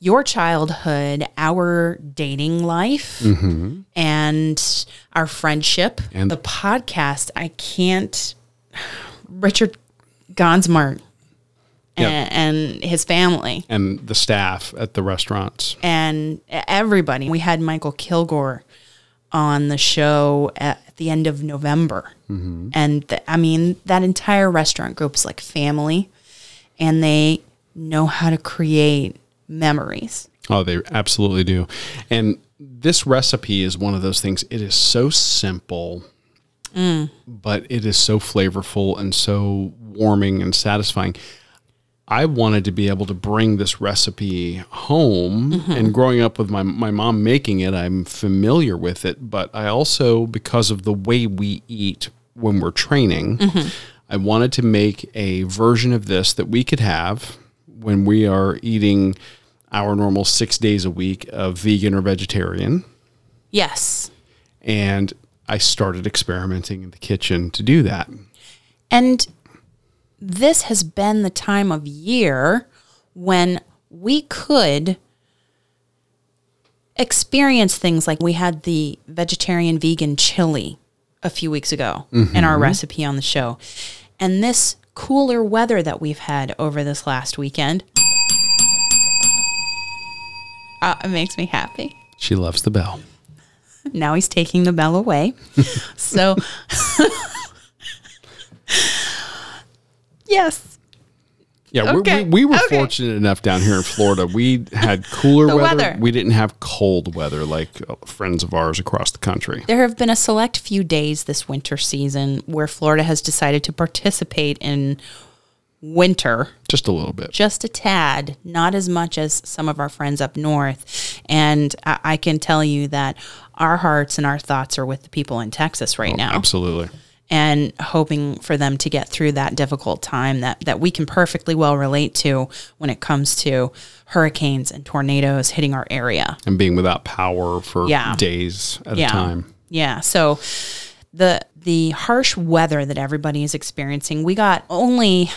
your childhood, our dating life, mm-hmm. and our friendship. And the podcast, I can't. Richard Gonzmart yep. and, his family, and the staff at the restaurants, and everybody. We had Michael Kilgore on the show at the end of November. Mm-hmm. And th- I mean, that entire restaurant group is like family and they know how to create memories. Oh, they absolutely do. And this recipe is one of those things, it is so simple, mm. but it is so flavorful and so warming and satisfying. I wanted to be able to bring this recipe home. Mm-hmm. And growing up with my, my mom making it, I'm familiar with it. But I also, because of the way we eat when we're training, mm-hmm. I wanted to make a version of this that we could have when we are eating our normal six days a week of vegan or vegetarian. Yes. And I started experimenting in the kitchen to do that. And this has been the time of year when we could experience things like we had the vegetarian vegan chili a few weeks ago mm-hmm. in our recipe on the show. And this cooler weather that we've had over this last weekend uh, it makes me happy. She loves the bell. Now he's taking the bell away. so, yes, yeah, okay. we, we were okay. fortunate enough down here in Florida. We had cooler weather. weather. We didn't have cold weather like friends of ours across the country. There have been a select few days this winter season where Florida has decided to participate in winter. Just a little bit. Just a tad, not as much as some of our friends up north. And I, I can tell you that our hearts and our thoughts are with the people in Texas right oh, now. Absolutely and hoping for them to get through that difficult time that, that we can perfectly well relate to when it comes to hurricanes and tornadoes hitting our area and being without power for yeah. days at yeah. a time. Yeah. So the the harsh weather that everybody is experiencing, we got only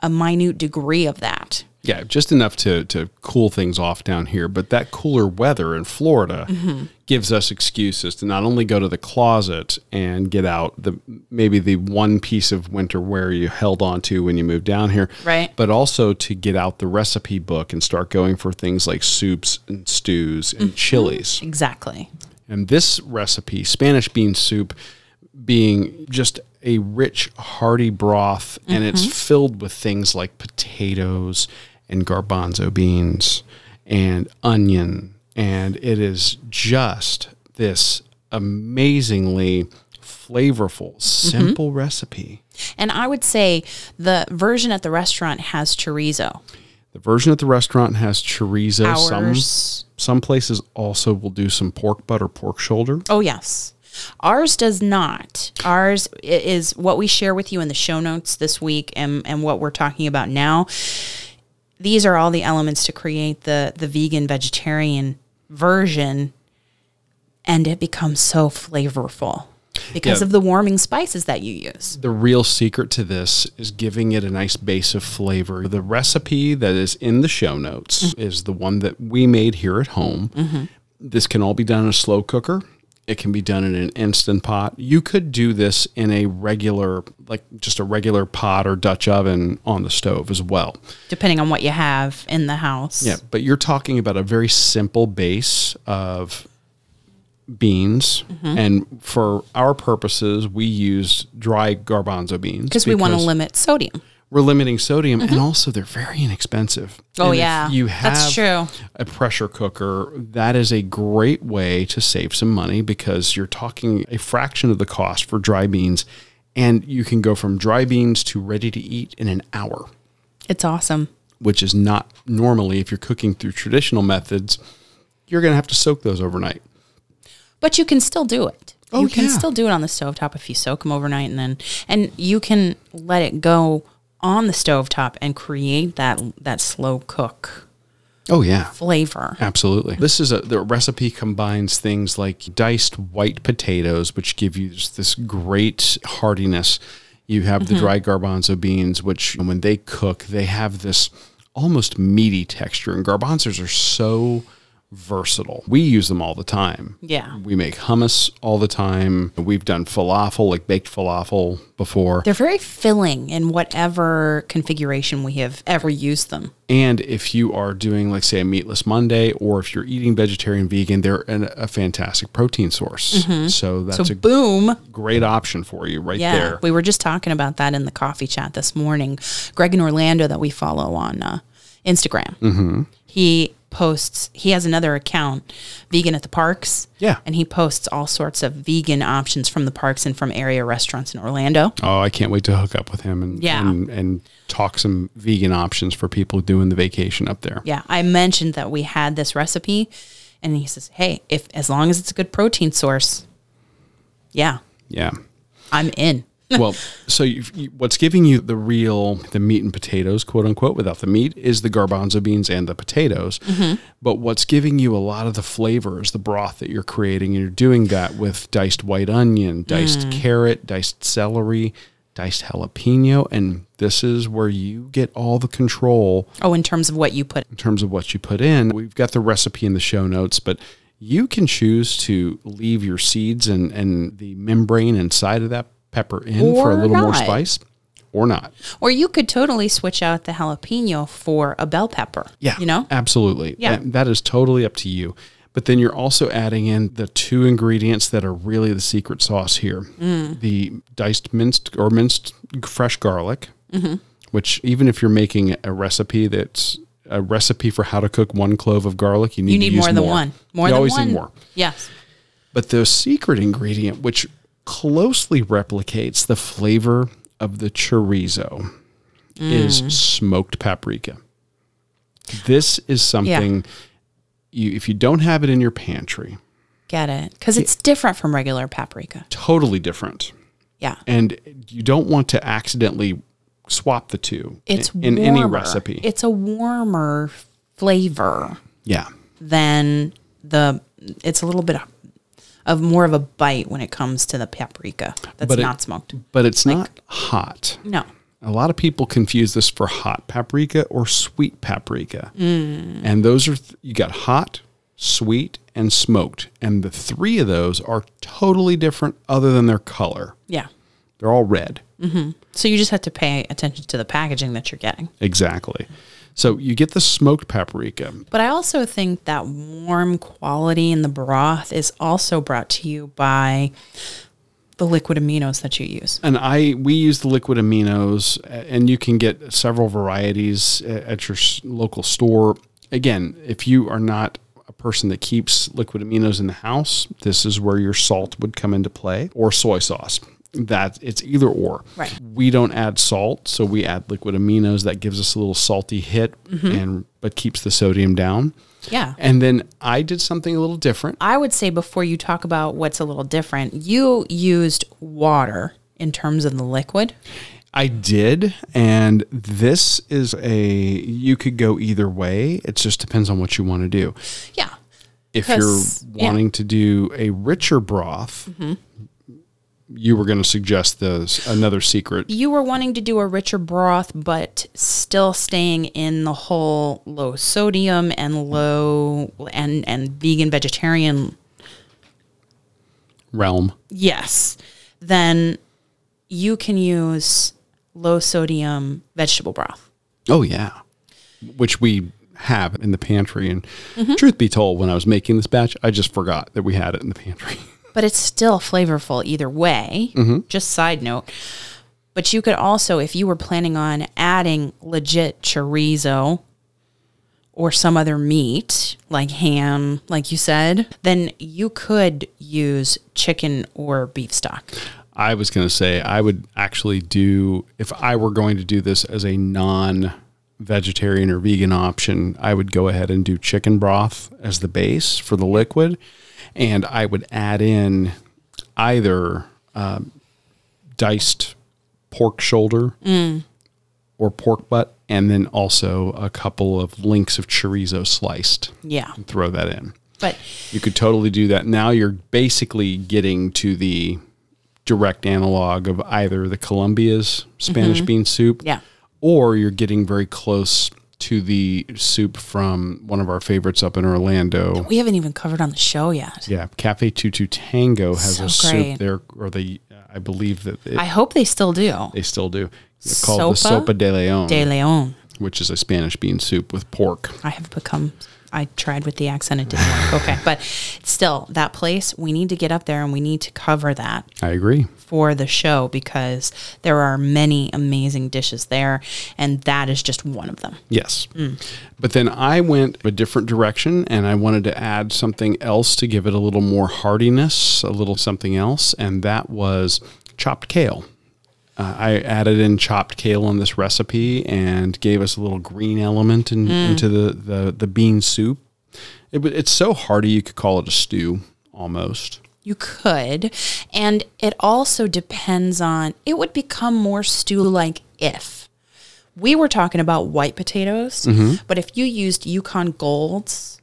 a minute degree of that yeah, just enough to to cool things off down here. But that cooler weather in Florida mm-hmm. gives us excuses to not only go to the closet and get out the maybe the one piece of winter wear you held on to when you moved down here, right? But also to get out the recipe book and start going for things like soups and stews and mm-hmm. chilies. Exactly. And this recipe, Spanish bean soup, being just a rich, hearty broth, and mm-hmm. it's filled with things like potatoes and garbanzo beans and onion. And it is just this amazingly flavorful, mm-hmm. simple mm-hmm. recipe. And I would say the version at the restaurant has chorizo. The version at the restaurant has chorizo. Ours. Some some places also will do some pork butt or pork shoulder. Oh yes. Ours does not. Ours is what we share with you in the show notes this week and, and what we're talking about now these are all the elements to create the the vegan vegetarian version and it becomes so flavorful because yeah. of the warming spices that you use. The real secret to this is giving it a nice base of flavor. The recipe that is in the show notes mm-hmm. is the one that we made here at home. Mm-hmm. This can all be done in a slow cooker. It can be done in an instant pot. You could do this in a regular, like just a regular pot or Dutch oven on the stove as well. Depending on what you have in the house. Yeah, but you're talking about a very simple base of beans. Mm-hmm. And for our purposes, we use dry garbanzo beans. Because we want to limit sodium we're limiting sodium mm-hmm. and also they're very inexpensive. Oh and yeah. you have That's true. a pressure cooker, that is a great way to save some money because you're talking a fraction of the cost for dry beans and you can go from dry beans to ready to eat in an hour. It's awesome. Which is not normally if you're cooking through traditional methods, you're going to have to soak those overnight. But you can still do it. Oh, you can yeah. still do it on the stovetop if you soak them overnight and then and you can let it go on the stove top and create that that slow cook. Oh yeah, flavor. Absolutely. This is a the recipe combines things like diced white potatoes, which give you this, this great heartiness. You have mm-hmm. the dry garbanzo beans, which when they cook, they have this almost meaty texture. And garbanzos are so versatile. We use them all the time. Yeah. We make hummus all the time. We've done falafel, like baked falafel before. They're very filling in whatever configuration we have ever used them. And if you are doing, like, say, a meatless Monday, or if you're eating vegetarian, vegan, they're an, a fantastic protein source. Mm-hmm. So that's so a boom, great option for you right yeah, there. We were just talking about that in the coffee chat this morning. Greg in Orlando that we follow on uh, Instagram. Mm-hmm. He posts he has another account vegan at the parks. Yeah. And he posts all sorts of vegan options from the parks and from area restaurants in orlando. Oh i can't wait to hook up with him and yeah. and, and talk some vegan options for people doing the vacation up there. Yeah i mentioned that we had this recipe and he says hey if as long as it's a good protein source yeah. Yeah. I'm in well, so you, what's giving you the real the meat and potatoes, quote unquote, without the meat is the garbanzo beans and the potatoes. Mm-hmm. But what's giving you a lot of the flavors, the broth that you're creating, and you're doing that with diced white onion, diced mm. carrot, diced celery, diced jalapeno, and this is where you get all the control. Oh, in terms of what you put. In terms of what you put in, we've got the recipe in the show notes, but you can choose to leave your seeds and, and the membrane inside of that pepper in or for a little not. more spice or not. Or you could totally switch out the jalapeno for a bell pepper. Yeah. You know? Absolutely. Yeah. that, that is totally up to you. But then you're also adding in the two ingredients that are really the secret sauce here mm. the diced minced or minced fresh garlic, mm-hmm. which, even if you're making a recipe that's a recipe for how to cook one clove of garlic, you need, you need more than more. one. More you than always one. need more. Yes. But the secret ingredient, which closely replicates the flavor of the chorizo, mm. is smoked paprika. This is something. Yeah you if you don't have it in your pantry, get it because it's different from regular paprika. Totally different. Yeah, and you don't want to accidentally swap the two. It's in, in any recipe. It's a warmer flavor. Yeah. Than the it's a little bit of more of a bite when it comes to the paprika that's but not smoked. But it's like, not hot. No. A lot of people confuse this for hot paprika or sweet paprika. Mm. And those are, you got hot, sweet, and smoked. And the three of those are totally different other than their color. Yeah. They're all red. Mm-hmm. So you just have to pay attention to the packaging that you're getting. Exactly. So you get the smoked paprika. But I also think that warm quality in the broth is also brought to you by the liquid aminos that you use. And I we use the liquid aminos, and you can get several varieties uh, at your local store. Again, if you are not a person that keeps liquid aminos in the house, this is where your salt would come into play, or soy sauce. That it's either or. Right. We don't add salt, so we add liquid aminos. That gives us a little salty hit, mm-hmm. and but keeps the sodium down. Yeah. And then I did something a little different. I would say before you talk about what's a little different, you used water in terms of the liquid. I did, and this is a you could go either way. It just depends on what you want to do. Yeah. If you're wanting yeah. to do a richer broth, mm-hmm you were going to suggest the another secret. You were wanting to do a richer broth, but still staying in the whole low sodium and low and and vegan vegetarian realm. Yes, then you can use low sodium vegetable broth. Oh yeah, which we have in the pantry. And mm-hmm. truth be told, when I was making this batch, I just forgot that we had it in the pantry. but it's still flavorful either way. Mm-hmm. Just side note. But you could also, if you were planning on adding legit chorizo or some other meat, like ham, like you said, then you could use chicken or beef stock. I was going to say, I would actually do, if I were going to do this as a non vegetarian or vegan option, I would go ahead and do chicken broth as the base for the liquid and I would add in either um, diced pork shoulder mm. or pork butt, and then also a couple of links of chorizo sliced. Yeah, and throw that in. But you could totally do that. Now you're basically getting to the direct analog of either the Columbia's Spanish mm-hmm. bean soup, yeah, or you're getting very close to the soup from one of our favorites up in Orlando. We haven't even covered on the show yet. Yeah, Cafe Tu Tu Tango has so a great. soup there, or they, I believe that. It, I hope they still do. They still do. It's called Sopa? the Sopa de Leon. De Leon. Which is a Spanish bean soup with pork. I have become I tried with the accent, it didn't work. Okay, but still, that place we need to get up there and we need to cover that. I agree for the show because there are many amazing dishes there, and that is just one of them. Yes, mm. but then I went a different direction, and I wanted to add something else to give it a little more hardiness, a little something else, and that was chopped kale. Uh, I added in chopped kale in this recipe and gave us a little green element in, mm. into the, the, the bean soup. It, it's so hearty, you could call it a stew almost. You could. And it also depends on, it would become more stew like if. We were talking about white potatoes, mm-hmm. but if you used Yukon Golds,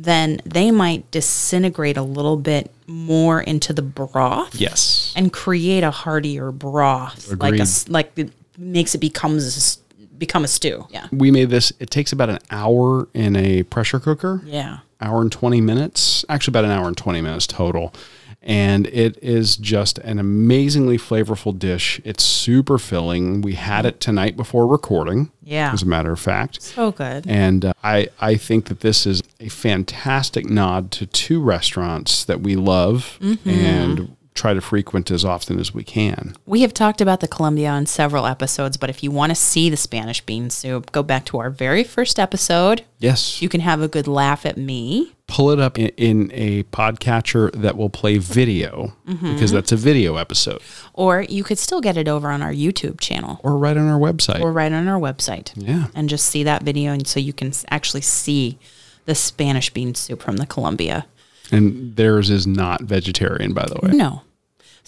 then they might disintegrate a little bit more into the broth. Yes. And create a heartier broth, Agreed. like a like it makes it becomes become a stew. Yeah. We made this. It takes about an hour in a pressure cooker. Yeah. Hour and twenty minutes. Actually, about an hour and twenty minutes total and it is just an amazingly flavorful dish. It's super filling. We had it tonight before recording. Yeah. As a matter of fact. So good. And uh, I, I think that this is a fantastic nod to two restaurants that we love mm-hmm. and try to frequent as often as we can. We have talked about the Columbia on several episodes, but if you want to see the Spanish bean soup, go back to our very first episode. Yes. You can have a good laugh at me. Pull it up in, in a podcatcher that will play video mm-hmm. because that's a video episode. Or you could still get it over on our YouTube channel. Or right on our website. Or right on our website. Yeah. And just see that video and so you can actually see the Spanish bean soup from the Columbia. And theirs is not vegetarian, by the way. No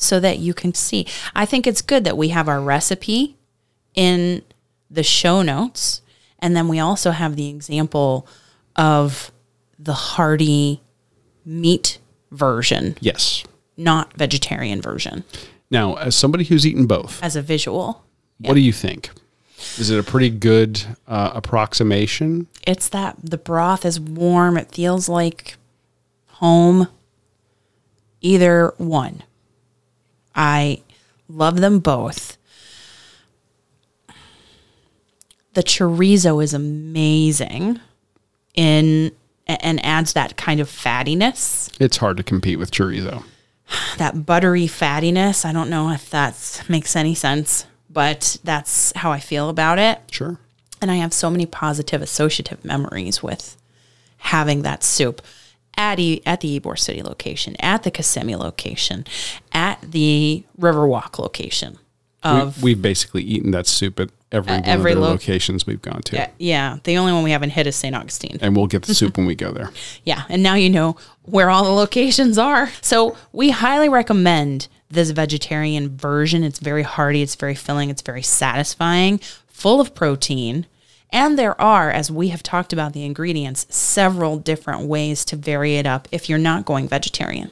so that you can see. I think it's good that we have our recipe in the show notes. And then we also have the example of the hearty meat version. Yes. Not vegetarian version. Now, as somebody who's eaten both, as a visual, what yeah. do you think? Is it a pretty good uh, approximation? It's that the broth is warm. It feels like home. Either one. I love them both. The chorizo is amazing in and adds that kind of fattiness. It's hard to compete with chorizo. That buttery fattiness. I don't know if that makes any sense, but that's how I feel about it. Sure. And I have so many positive associative memories with having that soup at, e- at the Ybor City location, at the Kissimmee location, at the Riverwalk location. Of we, have basically eaten that soup at every uh, one every of the lo- locations we've gone to. Yeah, yeah, the only one we haven't hit is St. Augustine. And we'll get the soup when we go there. Yeah, and now you know where all the locations are. So we highly recommend this vegetarian version. It's very hearty, it's very filling, it's very satisfying, full of protein and there are, as we have talked about the ingredients, several different ways to vary it up if you're not going vegetarian.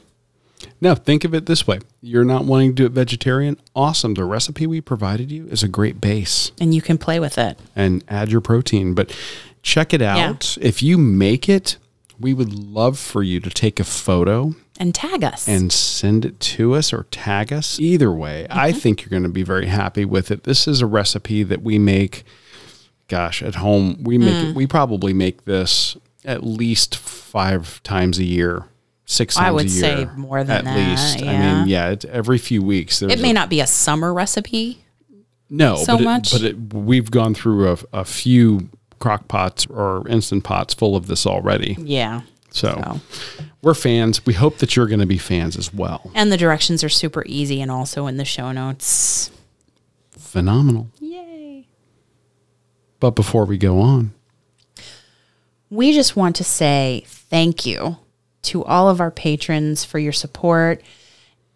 Now, think of it this way you're not wanting to do it vegetarian. Awesome. The recipe we provided you is a great base. And you can play with it and add your protein. But check it out. Yeah. If you make it, we would love for you to take a photo and tag us and send it to us or tag us. Either way, mm-hmm. I think you're going to be very happy with it. This is a recipe that we make gosh, at home we make mm. we probably make this at least five times a year, six times I would a year. say more than at that, least. Yeah. I mean, yeah, every few weeks. It may a, not be a summer recipe. No, so but much. It, but it, we've gone through a, a few crock pots or instant pots full of this already. Yeah. So, so, we're fans. We hope that you're going to be fans as well. And the directions are super easy and also in the show notes. Phenomenal. Yay. But before we go on, we just want to say thank you to all of our patrons for your support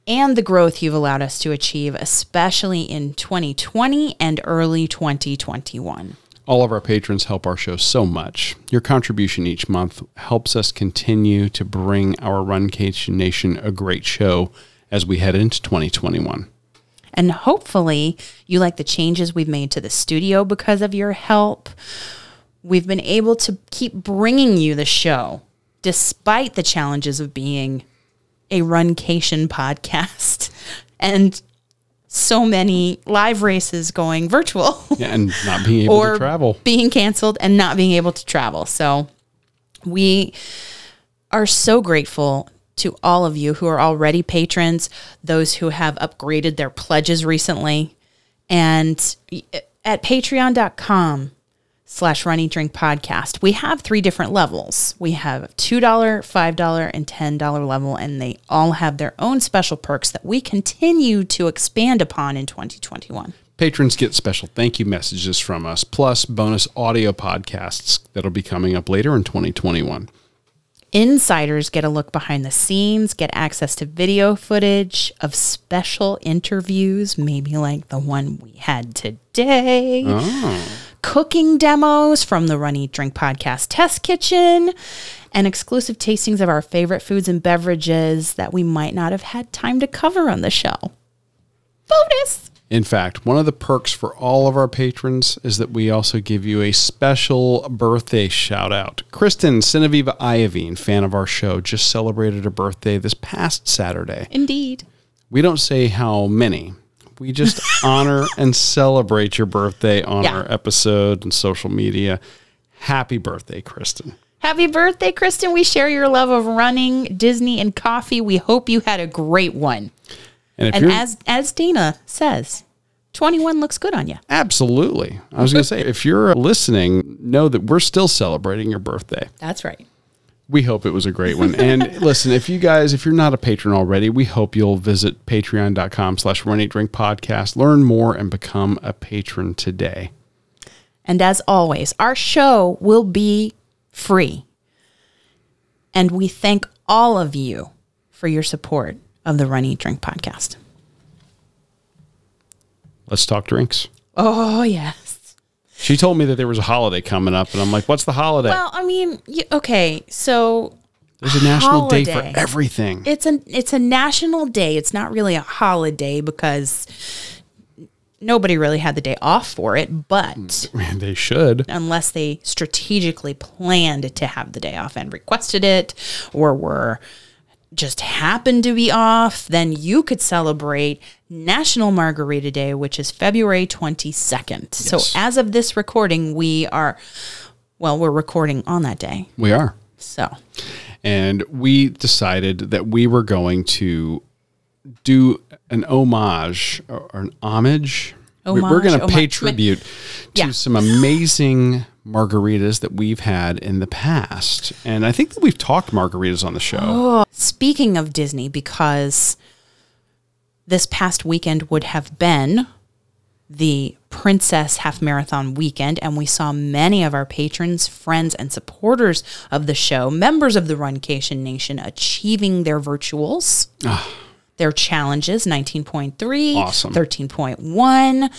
and the growth you've allowed us to achieve, especially in 2020 and early 2021. All of our patrons help our show so much. Your contribution each month helps us continue to bring our Runcation Nation a great show as we head into 2021. And hopefully, you like the changes we've made to the studio because of your help. We've been able to keep bringing you the show despite the challenges of being a runcation podcast and so many live races going virtual. yeah, and not being able to travel. Being canceled and not being able to travel. So we are so grateful to all of you who are already patrons, those who have upgraded their pledges recently, and at patreon.com slash Run Eat Drink podcast we have three different levels we have $2 $5 and $10 level and they all have their own special perks that we continue to expand upon in 2021 patrons get special thank you messages from us plus bonus audio podcasts that'll be coming up later in 2021 Insiders get a look behind the scenes, get access to video footage of special interviews, maybe like the one we had today. Oh. Cooking demos from the Run Eat Drink Podcast Test Kitchen and exclusive tastings of our favorite foods and beverages that we might not have had time to cover on the show. Bonus! In fact, one of the perks for all of our patrons is that we also give you a special birthday shout out. Kristen Cineviva Iovine, fan of our show, just celebrated her birthday this past Saturday. Indeed. We don't say how many. We just honor and celebrate your birthday on Yeah. our episode and social media. Happy birthday, Kristen. Happy birthday, Kristen. We share your love of running, Disney, and coffee. We hope you had a great one. And And as as Dana says, 21 looks good on you. absolutely, I was going to say, if you're listening, know that we're still celebrating your birthday. That's right. We hope it was a great one. And listen, if you guys, if you're not a patron already, we hope you'll visit patreon.com slash run eat drink podcast, learn more and become a patron today. And as always, our show will be free. And we thank all of you for your support of the Run Eat Drink podcast. Let's talk drinks. Oh, yes. She told me that there was a holiday coming up, and I'm like, what's the holiday? Well, I mean, okay, so There's a national day for everything. it's a it's a national day. It's not really a holiday because nobody really had the day off for it, but they should. unless they strategically planned to have the day off and requested it or were just happened to be off, then you could celebrate National Margarita Day, which is February 22nd. So as of this recording, we are well, we're recording on that day. We are. So, And we decided that we were going to do an homage or an homage. We- we're going to pay tribute to Yeah. some amazing margaritas that we've had in the past. And I think that we've talked margaritas on the show. Oh, speaking of Disney, because this past weekend would have been the Princess Half Marathon weekend, and we saw many of our patrons, friends, and supporters of the show, members of the Runcation Nation, achieving their virtuals, ah. Their challenges 19.3, Awesome. 13.1,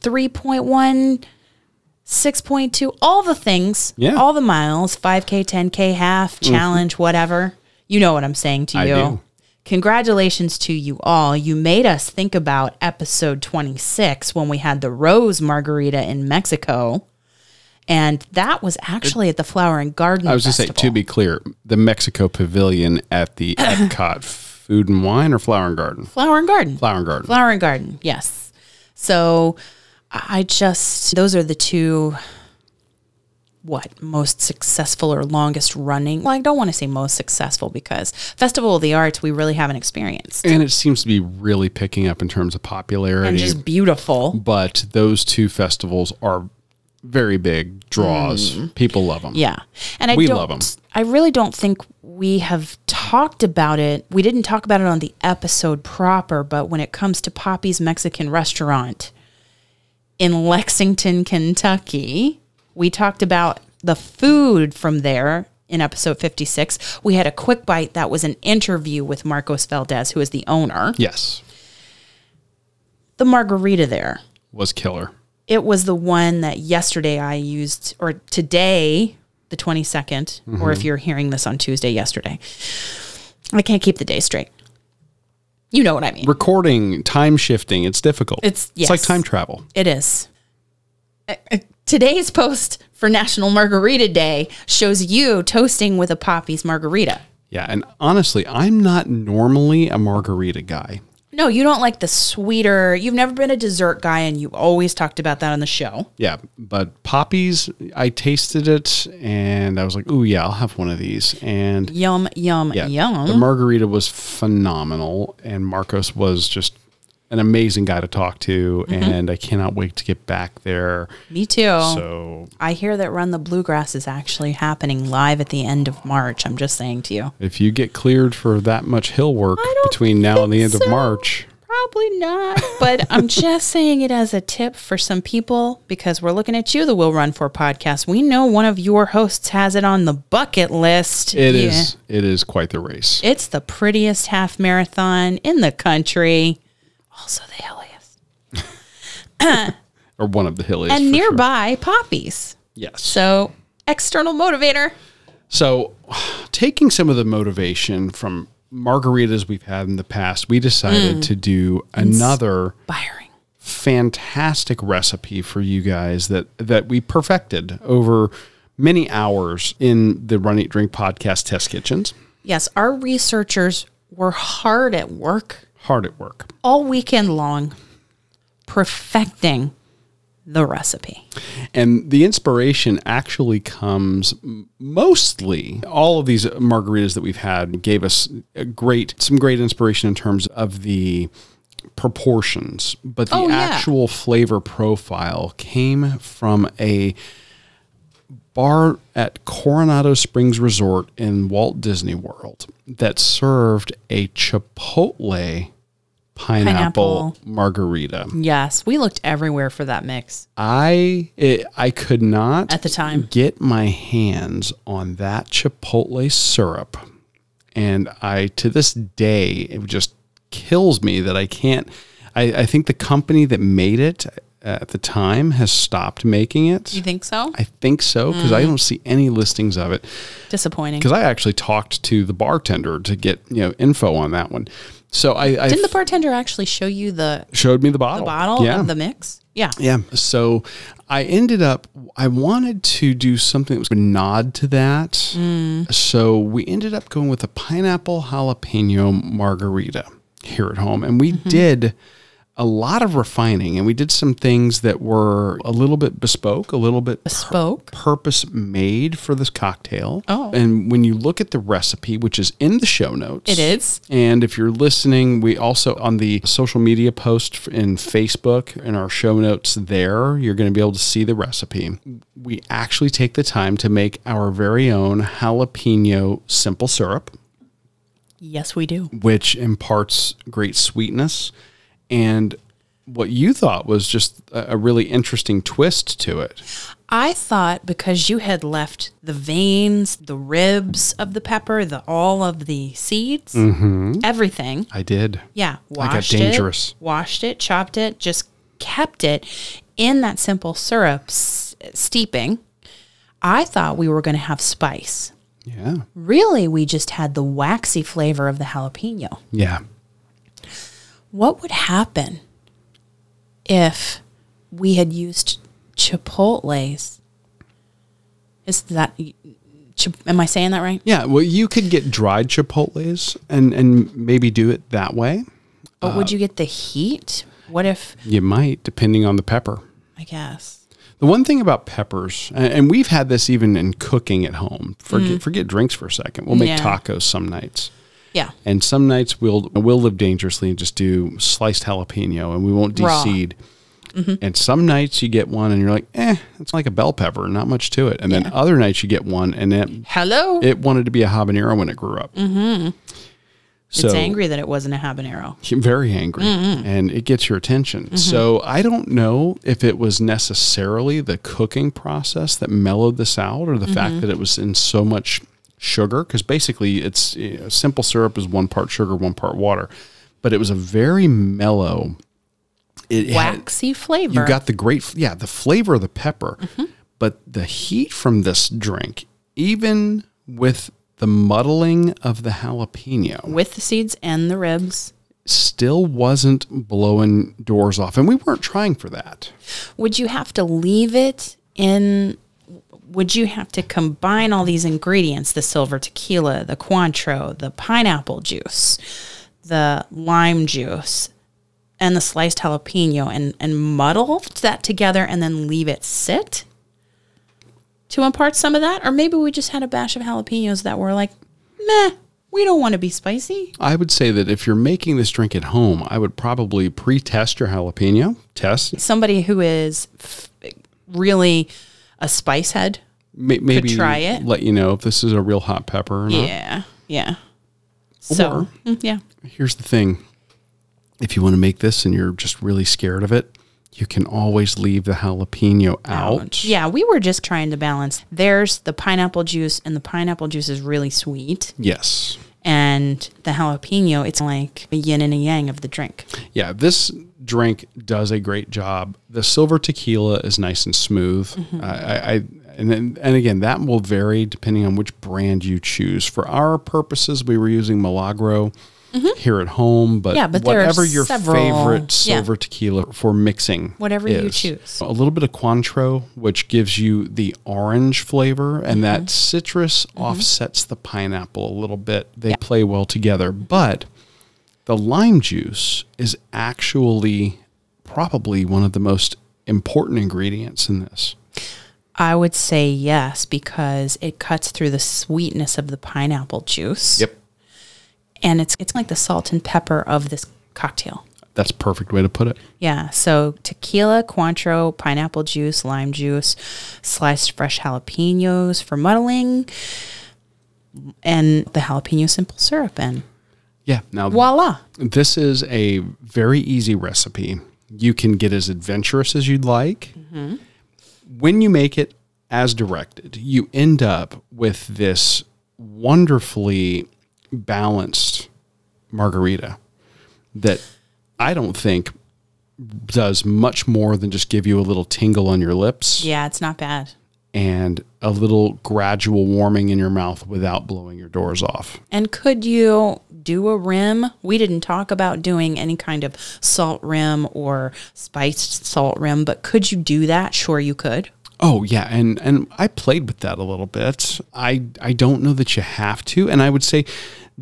3.1. 6.2, all the things, Yeah. all the miles, 5K, 10K, half, mm-hmm. challenge, whatever. You know what I'm saying to you. Congratulations to you all. You made us think about episode 26 when we had the Rose Margarita in Mexico. And that was actually at the Flower and Garden I was just to say, to be clear, the Mexico Pavilion at the Epcot Food and Wine or Flower and Garden? Flower and Garden. Flower and Garden. Flower and Garden, yes. So I just, those are the two, what, most successful or longest running? Well, I don't want to say most successful because Festival of the Arts, we really haven't experienced. and it seems to be really picking up in terms of popularity. And just beautiful. but those two festivals are very big draws. People love them. Mm. Yeah. And I We love 'em. I really don't think we have talked about it. We didn't talk about it on the episode proper, but when it comes to Poppy's Mexican restaurant in Lexington, Kentucky, we talked about the food from there in episode 56. We had a quick bite that was an interview with Marcos Valdez, who is the owner. Yes, The margarita there. was killer. It was the one that yesterday I used, or today, the 22nd, or if you're hearing this on Tuesday, yesterday. I can't keep the day straight. You know what I mean. Recording, time shifting, it's difficult. It's- it's like time travel. It is. Uh, uh, Today's post for National Margarita Day shows you toasting with a Poppy's margarita. Yeah, and honestly, I'm not normally a margarita guy. No, you don't like the sweeter. You've never been a dessert guy, and you always talked about that on the show. Yeah, but Poppy's, I tasted it and I was like, "Oh yeah, I'll have one of these." And Yum, yum, yeah, yum. the margarita was phenomenal, and Marcos was just an amazing guy to talk to, Mm-hmm. and I cannot wait to get back there. Me too. So I hear that Run the Bluegrass is actually happening live at the end of March. I'm just saying to you. if you get cleared for that much hill work between now and the end think of. March, Probably not, but I'm just saying it as a tip for some people because we're looking at you, the Will Run For podcast. We know one of your hosts has it on the bucket list. it Yeah. is it is quite the race. It's the prettiest half marathon in the country. Also the hilliest. or one of the hilliest. And nearby sure. Poppy's. Yes. So external motivator. So, taking some of the motivation from margaritas we've had in the past, we decided mm. to do another Inspiring. fantastic recipe for you guys that that we perfected over many hours in the Run Eat Drink podcast test kitchens. Yes, our researchers were hard at work. Hard at work. All weekend long perfecting the recipe. And the inspiration actually comes mostly all of these margaritas that we've had gave us a great some great inspiration in terms of the proportions, but the oh, yeah. actual flavor profile came from a bar at Coronado Springs Resort in Walt Disney World that served a chipotle pineapple, pineapple, margarita. Yes, we looked everywhere for that mix. I it, I could not at the time get my hands on that chipotle syrup, and I to this day it just kills me that I can't. I, I think the company that made it at the time has stopped making it. You think so? I think so because mm. I don't see any listings of it. Disappointing. Because I actually talked to the bartender to get you know info on that one. So I, I didn't the bartender actually show you the showed me the bottle, the bottle yeah. of the mix. Yeah, yeah. So I ended up I wanted to do something that was a nod to that. Mm. So we ended up going with a pineapple jalapeno margarita here at home, and we mm-hmm. did a lot of refining and we did some things that were a little bit bespoke, a little bit bespoke, pur- purpose made for this cocktail. Oh. And when you look at the recipe, which is in the show notes, it is. And if you're listening, we also on the social media post in Facebook in our show notes there, you're going to be able to see the recipe. We actually take the time to make our very own jalapeno simple syrup. Yes, we do. Which imparts great sweetness and what you thought was just a really interesting twist to it. I thought because you had left the veins, the ribs of the pepper, the all of the seeds, mm-hmm. everything. I did. Yeah, washed I got dangerous. It, washed it, chopped it, just kept it in that simple syrup s- steeping. I thought we were going to have spice. Yeah. Really, we just had the waxy flavor of the jalapeno. Yeah what would happen if we had used chipotles? Is that am I saying that right? Yeah, well, you could get dried chipotles and and maybe do it that way. But uh, would you get the heat? What if you might, depending on the pepper? I guess. The one thing about peppers, and we've had this even in cooking at home. Forget mm. forget drinks for a second. We'll make yeah. tacos some nights. Yeah. And some nights we'll we'll live dangerously and just do sliced jalapeno and we won't deseed. Mm-hmm. And some nights you get one and you're like, eh, it's like a bell pepper, not much to it. And yeah. then other nights you get one and it hello, it wanted to be a habanero when it grew up. Mm-hmm. So, it's angry that it wasn't a habanero. Very angry, mm-hmm. and it gets your attention. Mm-hmm. So I don't know if it was necessarily the cooking process that mellowed this out, or the fact mm-hmm. that it was in so much sugar because basically it's you know, simple syrup is one part sugar, one part water, but it was a very mellow, it waxy had, flavor. You got the great, yeah, the flavor of the pepper, mm-hmm. but the heat from this drink, even with the muddling of the jalapeno, with the seeds and the ribs, still wasn't blowing doors off, and we weren't trying for that. Would you have to leave it in would you have to combine all these ingredients the silver tequila, the Cointreau, the pineapple juice, the lime juice, and the sliced jalapeno and, and muddle that together and then leave it sit to impart some of that? Or maybe we just had a batch of jalapenos that were like, meh, we don't want to be spicy. I would say that if you're making this drink at home, I would probably pre test your jalapeno. Test. Somebody who is f- really a spice head. maybe try it. Let you know if this is a real hot pepper. yeah, yeah. So or, mm, yeah. Here's the thing: if you want to make this and you're just really scared of it, you can always leave the jalapeno out. Yeah, we were just trying to balance. There's the pineapple juice, and the pineapple juice is really sweet. Yes. And the jalapeno, it's like a yin and a yang of the drink. Yeah, this drink does a great job. The silver tequila is nice and smooth. Mm-hmm. I, I and then, and again that will vary depending on which brand you choose. For our purposes, we were using Milagro mm-hmm. here at home, but, yeah, but whatever your several, favorite silver yeah. tequila for mixing, whatever is. you choose. A little bit of Cointreau, which gives you the orange flavor, and mm-hmm. that citrus mm-hmm. offsets the pineapple a little bit. They yeah. play well together, but the lime juice is actually probably one of the most important ingredients in this. I would say yes because it cuts through the sweetness of the pineapple juice. Yep. And it's it's like the salt and pepper of this cocktail. That's a perfect way to put it. Yeah. So tequila, Cointreau, pineapple juice, lime juice, sliced fresh jalapenos for muddling, and the jalapeno simple syrup. And yeah, now voila. This is a very easy recipe. You can get as adventurous as you'd like. Mm-hmm when you make it as directed, you end up with this wonderfully balanced margarita that I don't think does much more than just give you a little tingle on your lips. Yeah, it's not bad. And a little gradual warming in your mouth without blowing your doors off. And could you do a rim? We didn't talk about doing any kind of salt rim or spiced salt rim, but could you do that? Sure, you could. Oh yeah, and and I played with that a little bit. I I don't know that you have to, and I would say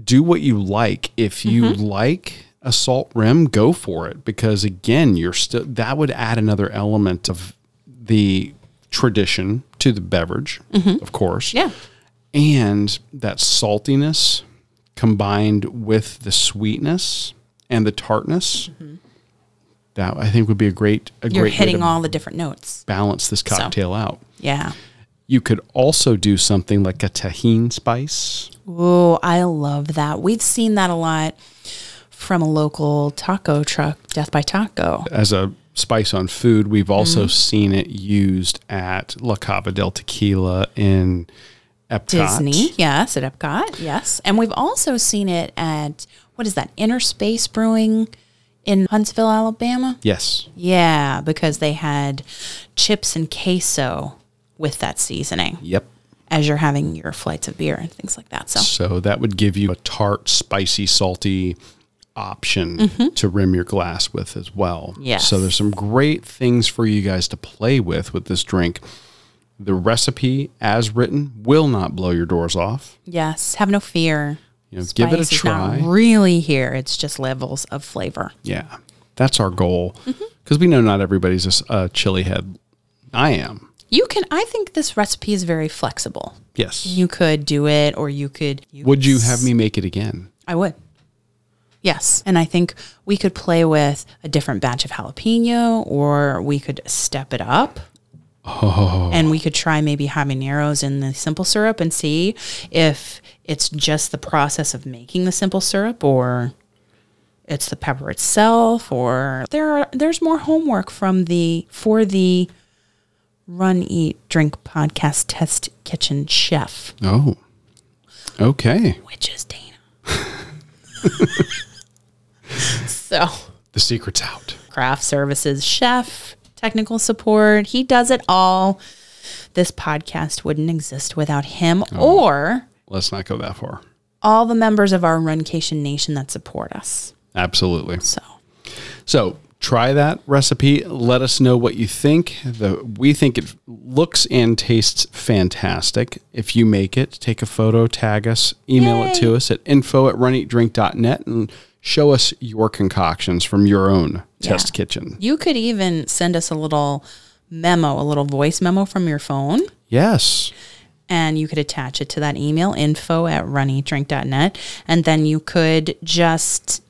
do what you like. If you mm-hmm. like a salt rim, go for it because again, you're still that would add another element of the tradition to the beverage, mm-hmm. of course. Yeah. And that saltiness combined with the sweetness and the tartness. Mm-hmm that I think would be a great a You're great hitting all the different notes. Balance this cocktail so, out. Yeah. You could also do something like a Tajín spice. Oh, I love that. We've seen that a lot from a local taco truck, Death by Taco. As a spice on food, we've also mm-hmm. seen it used at La Cava del Tequila in Epcot. Disney, yes, at Epcot, yes. And we've also seen it at, what is that, Inner Space Brewing? in Huntsville, Alabama? Yes. Yeah, because they had chips and queso with that seasoning. Yep. As you're having your flights of beer and things like that. So, so that would give you a tart, spicy, salty option mm-hmm. to rim your glass with as well. Yes. So there's some great things for you guys to play with with this drink. The recipe, as written, will not blow your doors off. Yes. Have no fear. You know, give it a try. really here. It's just levels of flavor. Yeah, that's our goal because mm-hmm. we know not everybody's a, a chili head. I am. You can. I think this recipe is very flexible. Yes. You could do it, or you could. You would you have me make it again? I would. Yes. And I think we could play with a different batch of jalapeno, or we could step it up. Oh. And we could try maybe habaneros in the simple syrup and see if it's just the process of making the simple syrup or it's the pepper itself or there are, there's more homework from the for the run eat drink podcast test kitchen chef. Oh. Okay. Which is Dana. so the secret's out. Craft services chef technical support. He does it all. This podcast wouldn't exist without him oh, or let's not go that far. All the members of our Runcation Nation that support us. Absolutely. So So try that recipe. Let us know what you think. The, we think it looks and tastes fantastic. If you make it, take a photo, tag us, email Yay. it to us at info at runeatdrink.net and show us your concoctions from your own yeah. test kitchen. You could even send us a little memo, a little voice memo from your phone. Yes. And you could attach it to that email, info at runeatdrink.net. And then you could just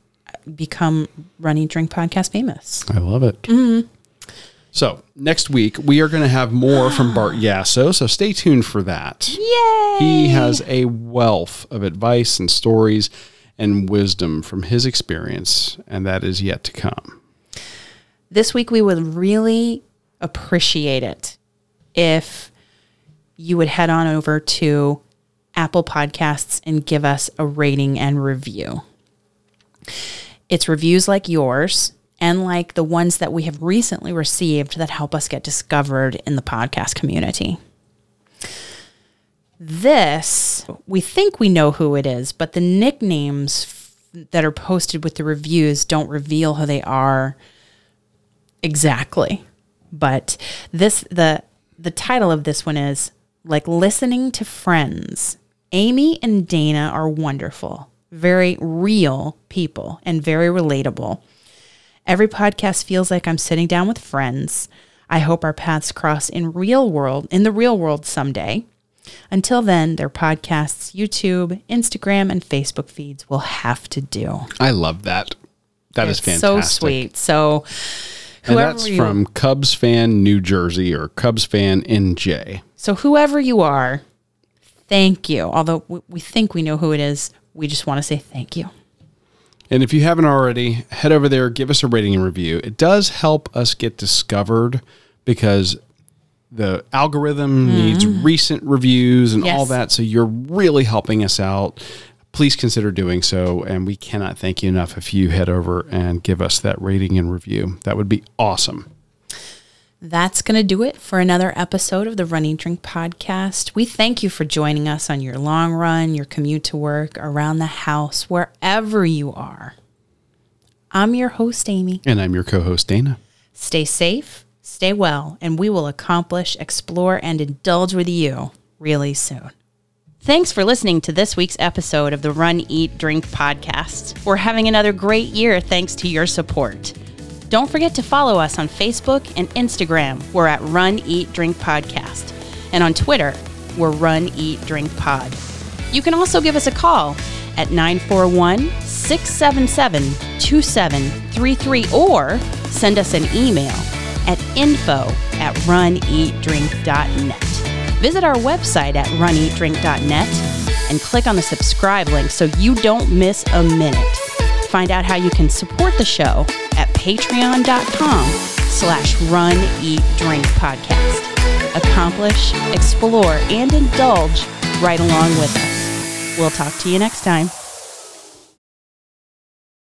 become Run Eat Drink Podcast famous. I love it. Mm-hmm. So next week we are going to have more from Bart Yasso. So stay tuned for that. Yay! He has a wealth of advice and stories and wisdom from his experience, and that is yet to come. This week, we would really appreciate it if you would head on over to Apple Podcasts and give us a rating and review. It's reviews like yours and like the ones that we have recently received that help us get discovered in the podcast community. This, we think we know who it is, but the nicknames f- that are posted with the reviews don't reveal who they are exactly. But this the the title of this one is like listening to friends. Amy and Dana are wonderful, very real people and very relatable. Every podcast feels like I'm sitting down with friends. I hope our paths cross in real world, in the real world someday. Until then, their podcasts, YouTube, Instagram, and Facebook feeds will have to do. I love that. That it's is fantastic. So sweet. So, whoever and that's you, from Cubs fan New Jersey or Cubs fan NJ. So, whoever you are, thank you. Although we think we know who it is, we just want to say thank you. And if you haven't already, head over there, give us a rating and review. It does help us get discovered because the algorithm mm. needs recent reviews and yes. all that. So you're really helping us out. Please consider doing so. And we cannot thank you enough if you head over and give us that rating and review. That would be awesome. That's going to do it for another episode of the Run Eat Drink Podcast. We thank you for joining us on your long run, your commute to work, around the house, wherever you are. I'm your host, Amy. And I'm your co host, Dana. Stay safe Stay well, and we will accomplish, explore, and indulge with you really soon. Thanks for listening to this week's episode of the Run, Eat, Drink podcast. We're having another great year thanks to your support. Don't forget to follow us on Facebook and Instagram. We're at Run, Eat, Drink Podcast. And on Twitter, we're Run, Eat, Drink Pod. You can also give us a call at 941 677 2733 or send us an email at info at runeatdrink.net. Visit our website at runeatdrink.net and click on the subscribe link so you don't miss a minute. Find out how you can support the show at patreon.com slash run, eat, drink podcast. Accomplish, explore, and indulge right along with us. We'll talk to you next time.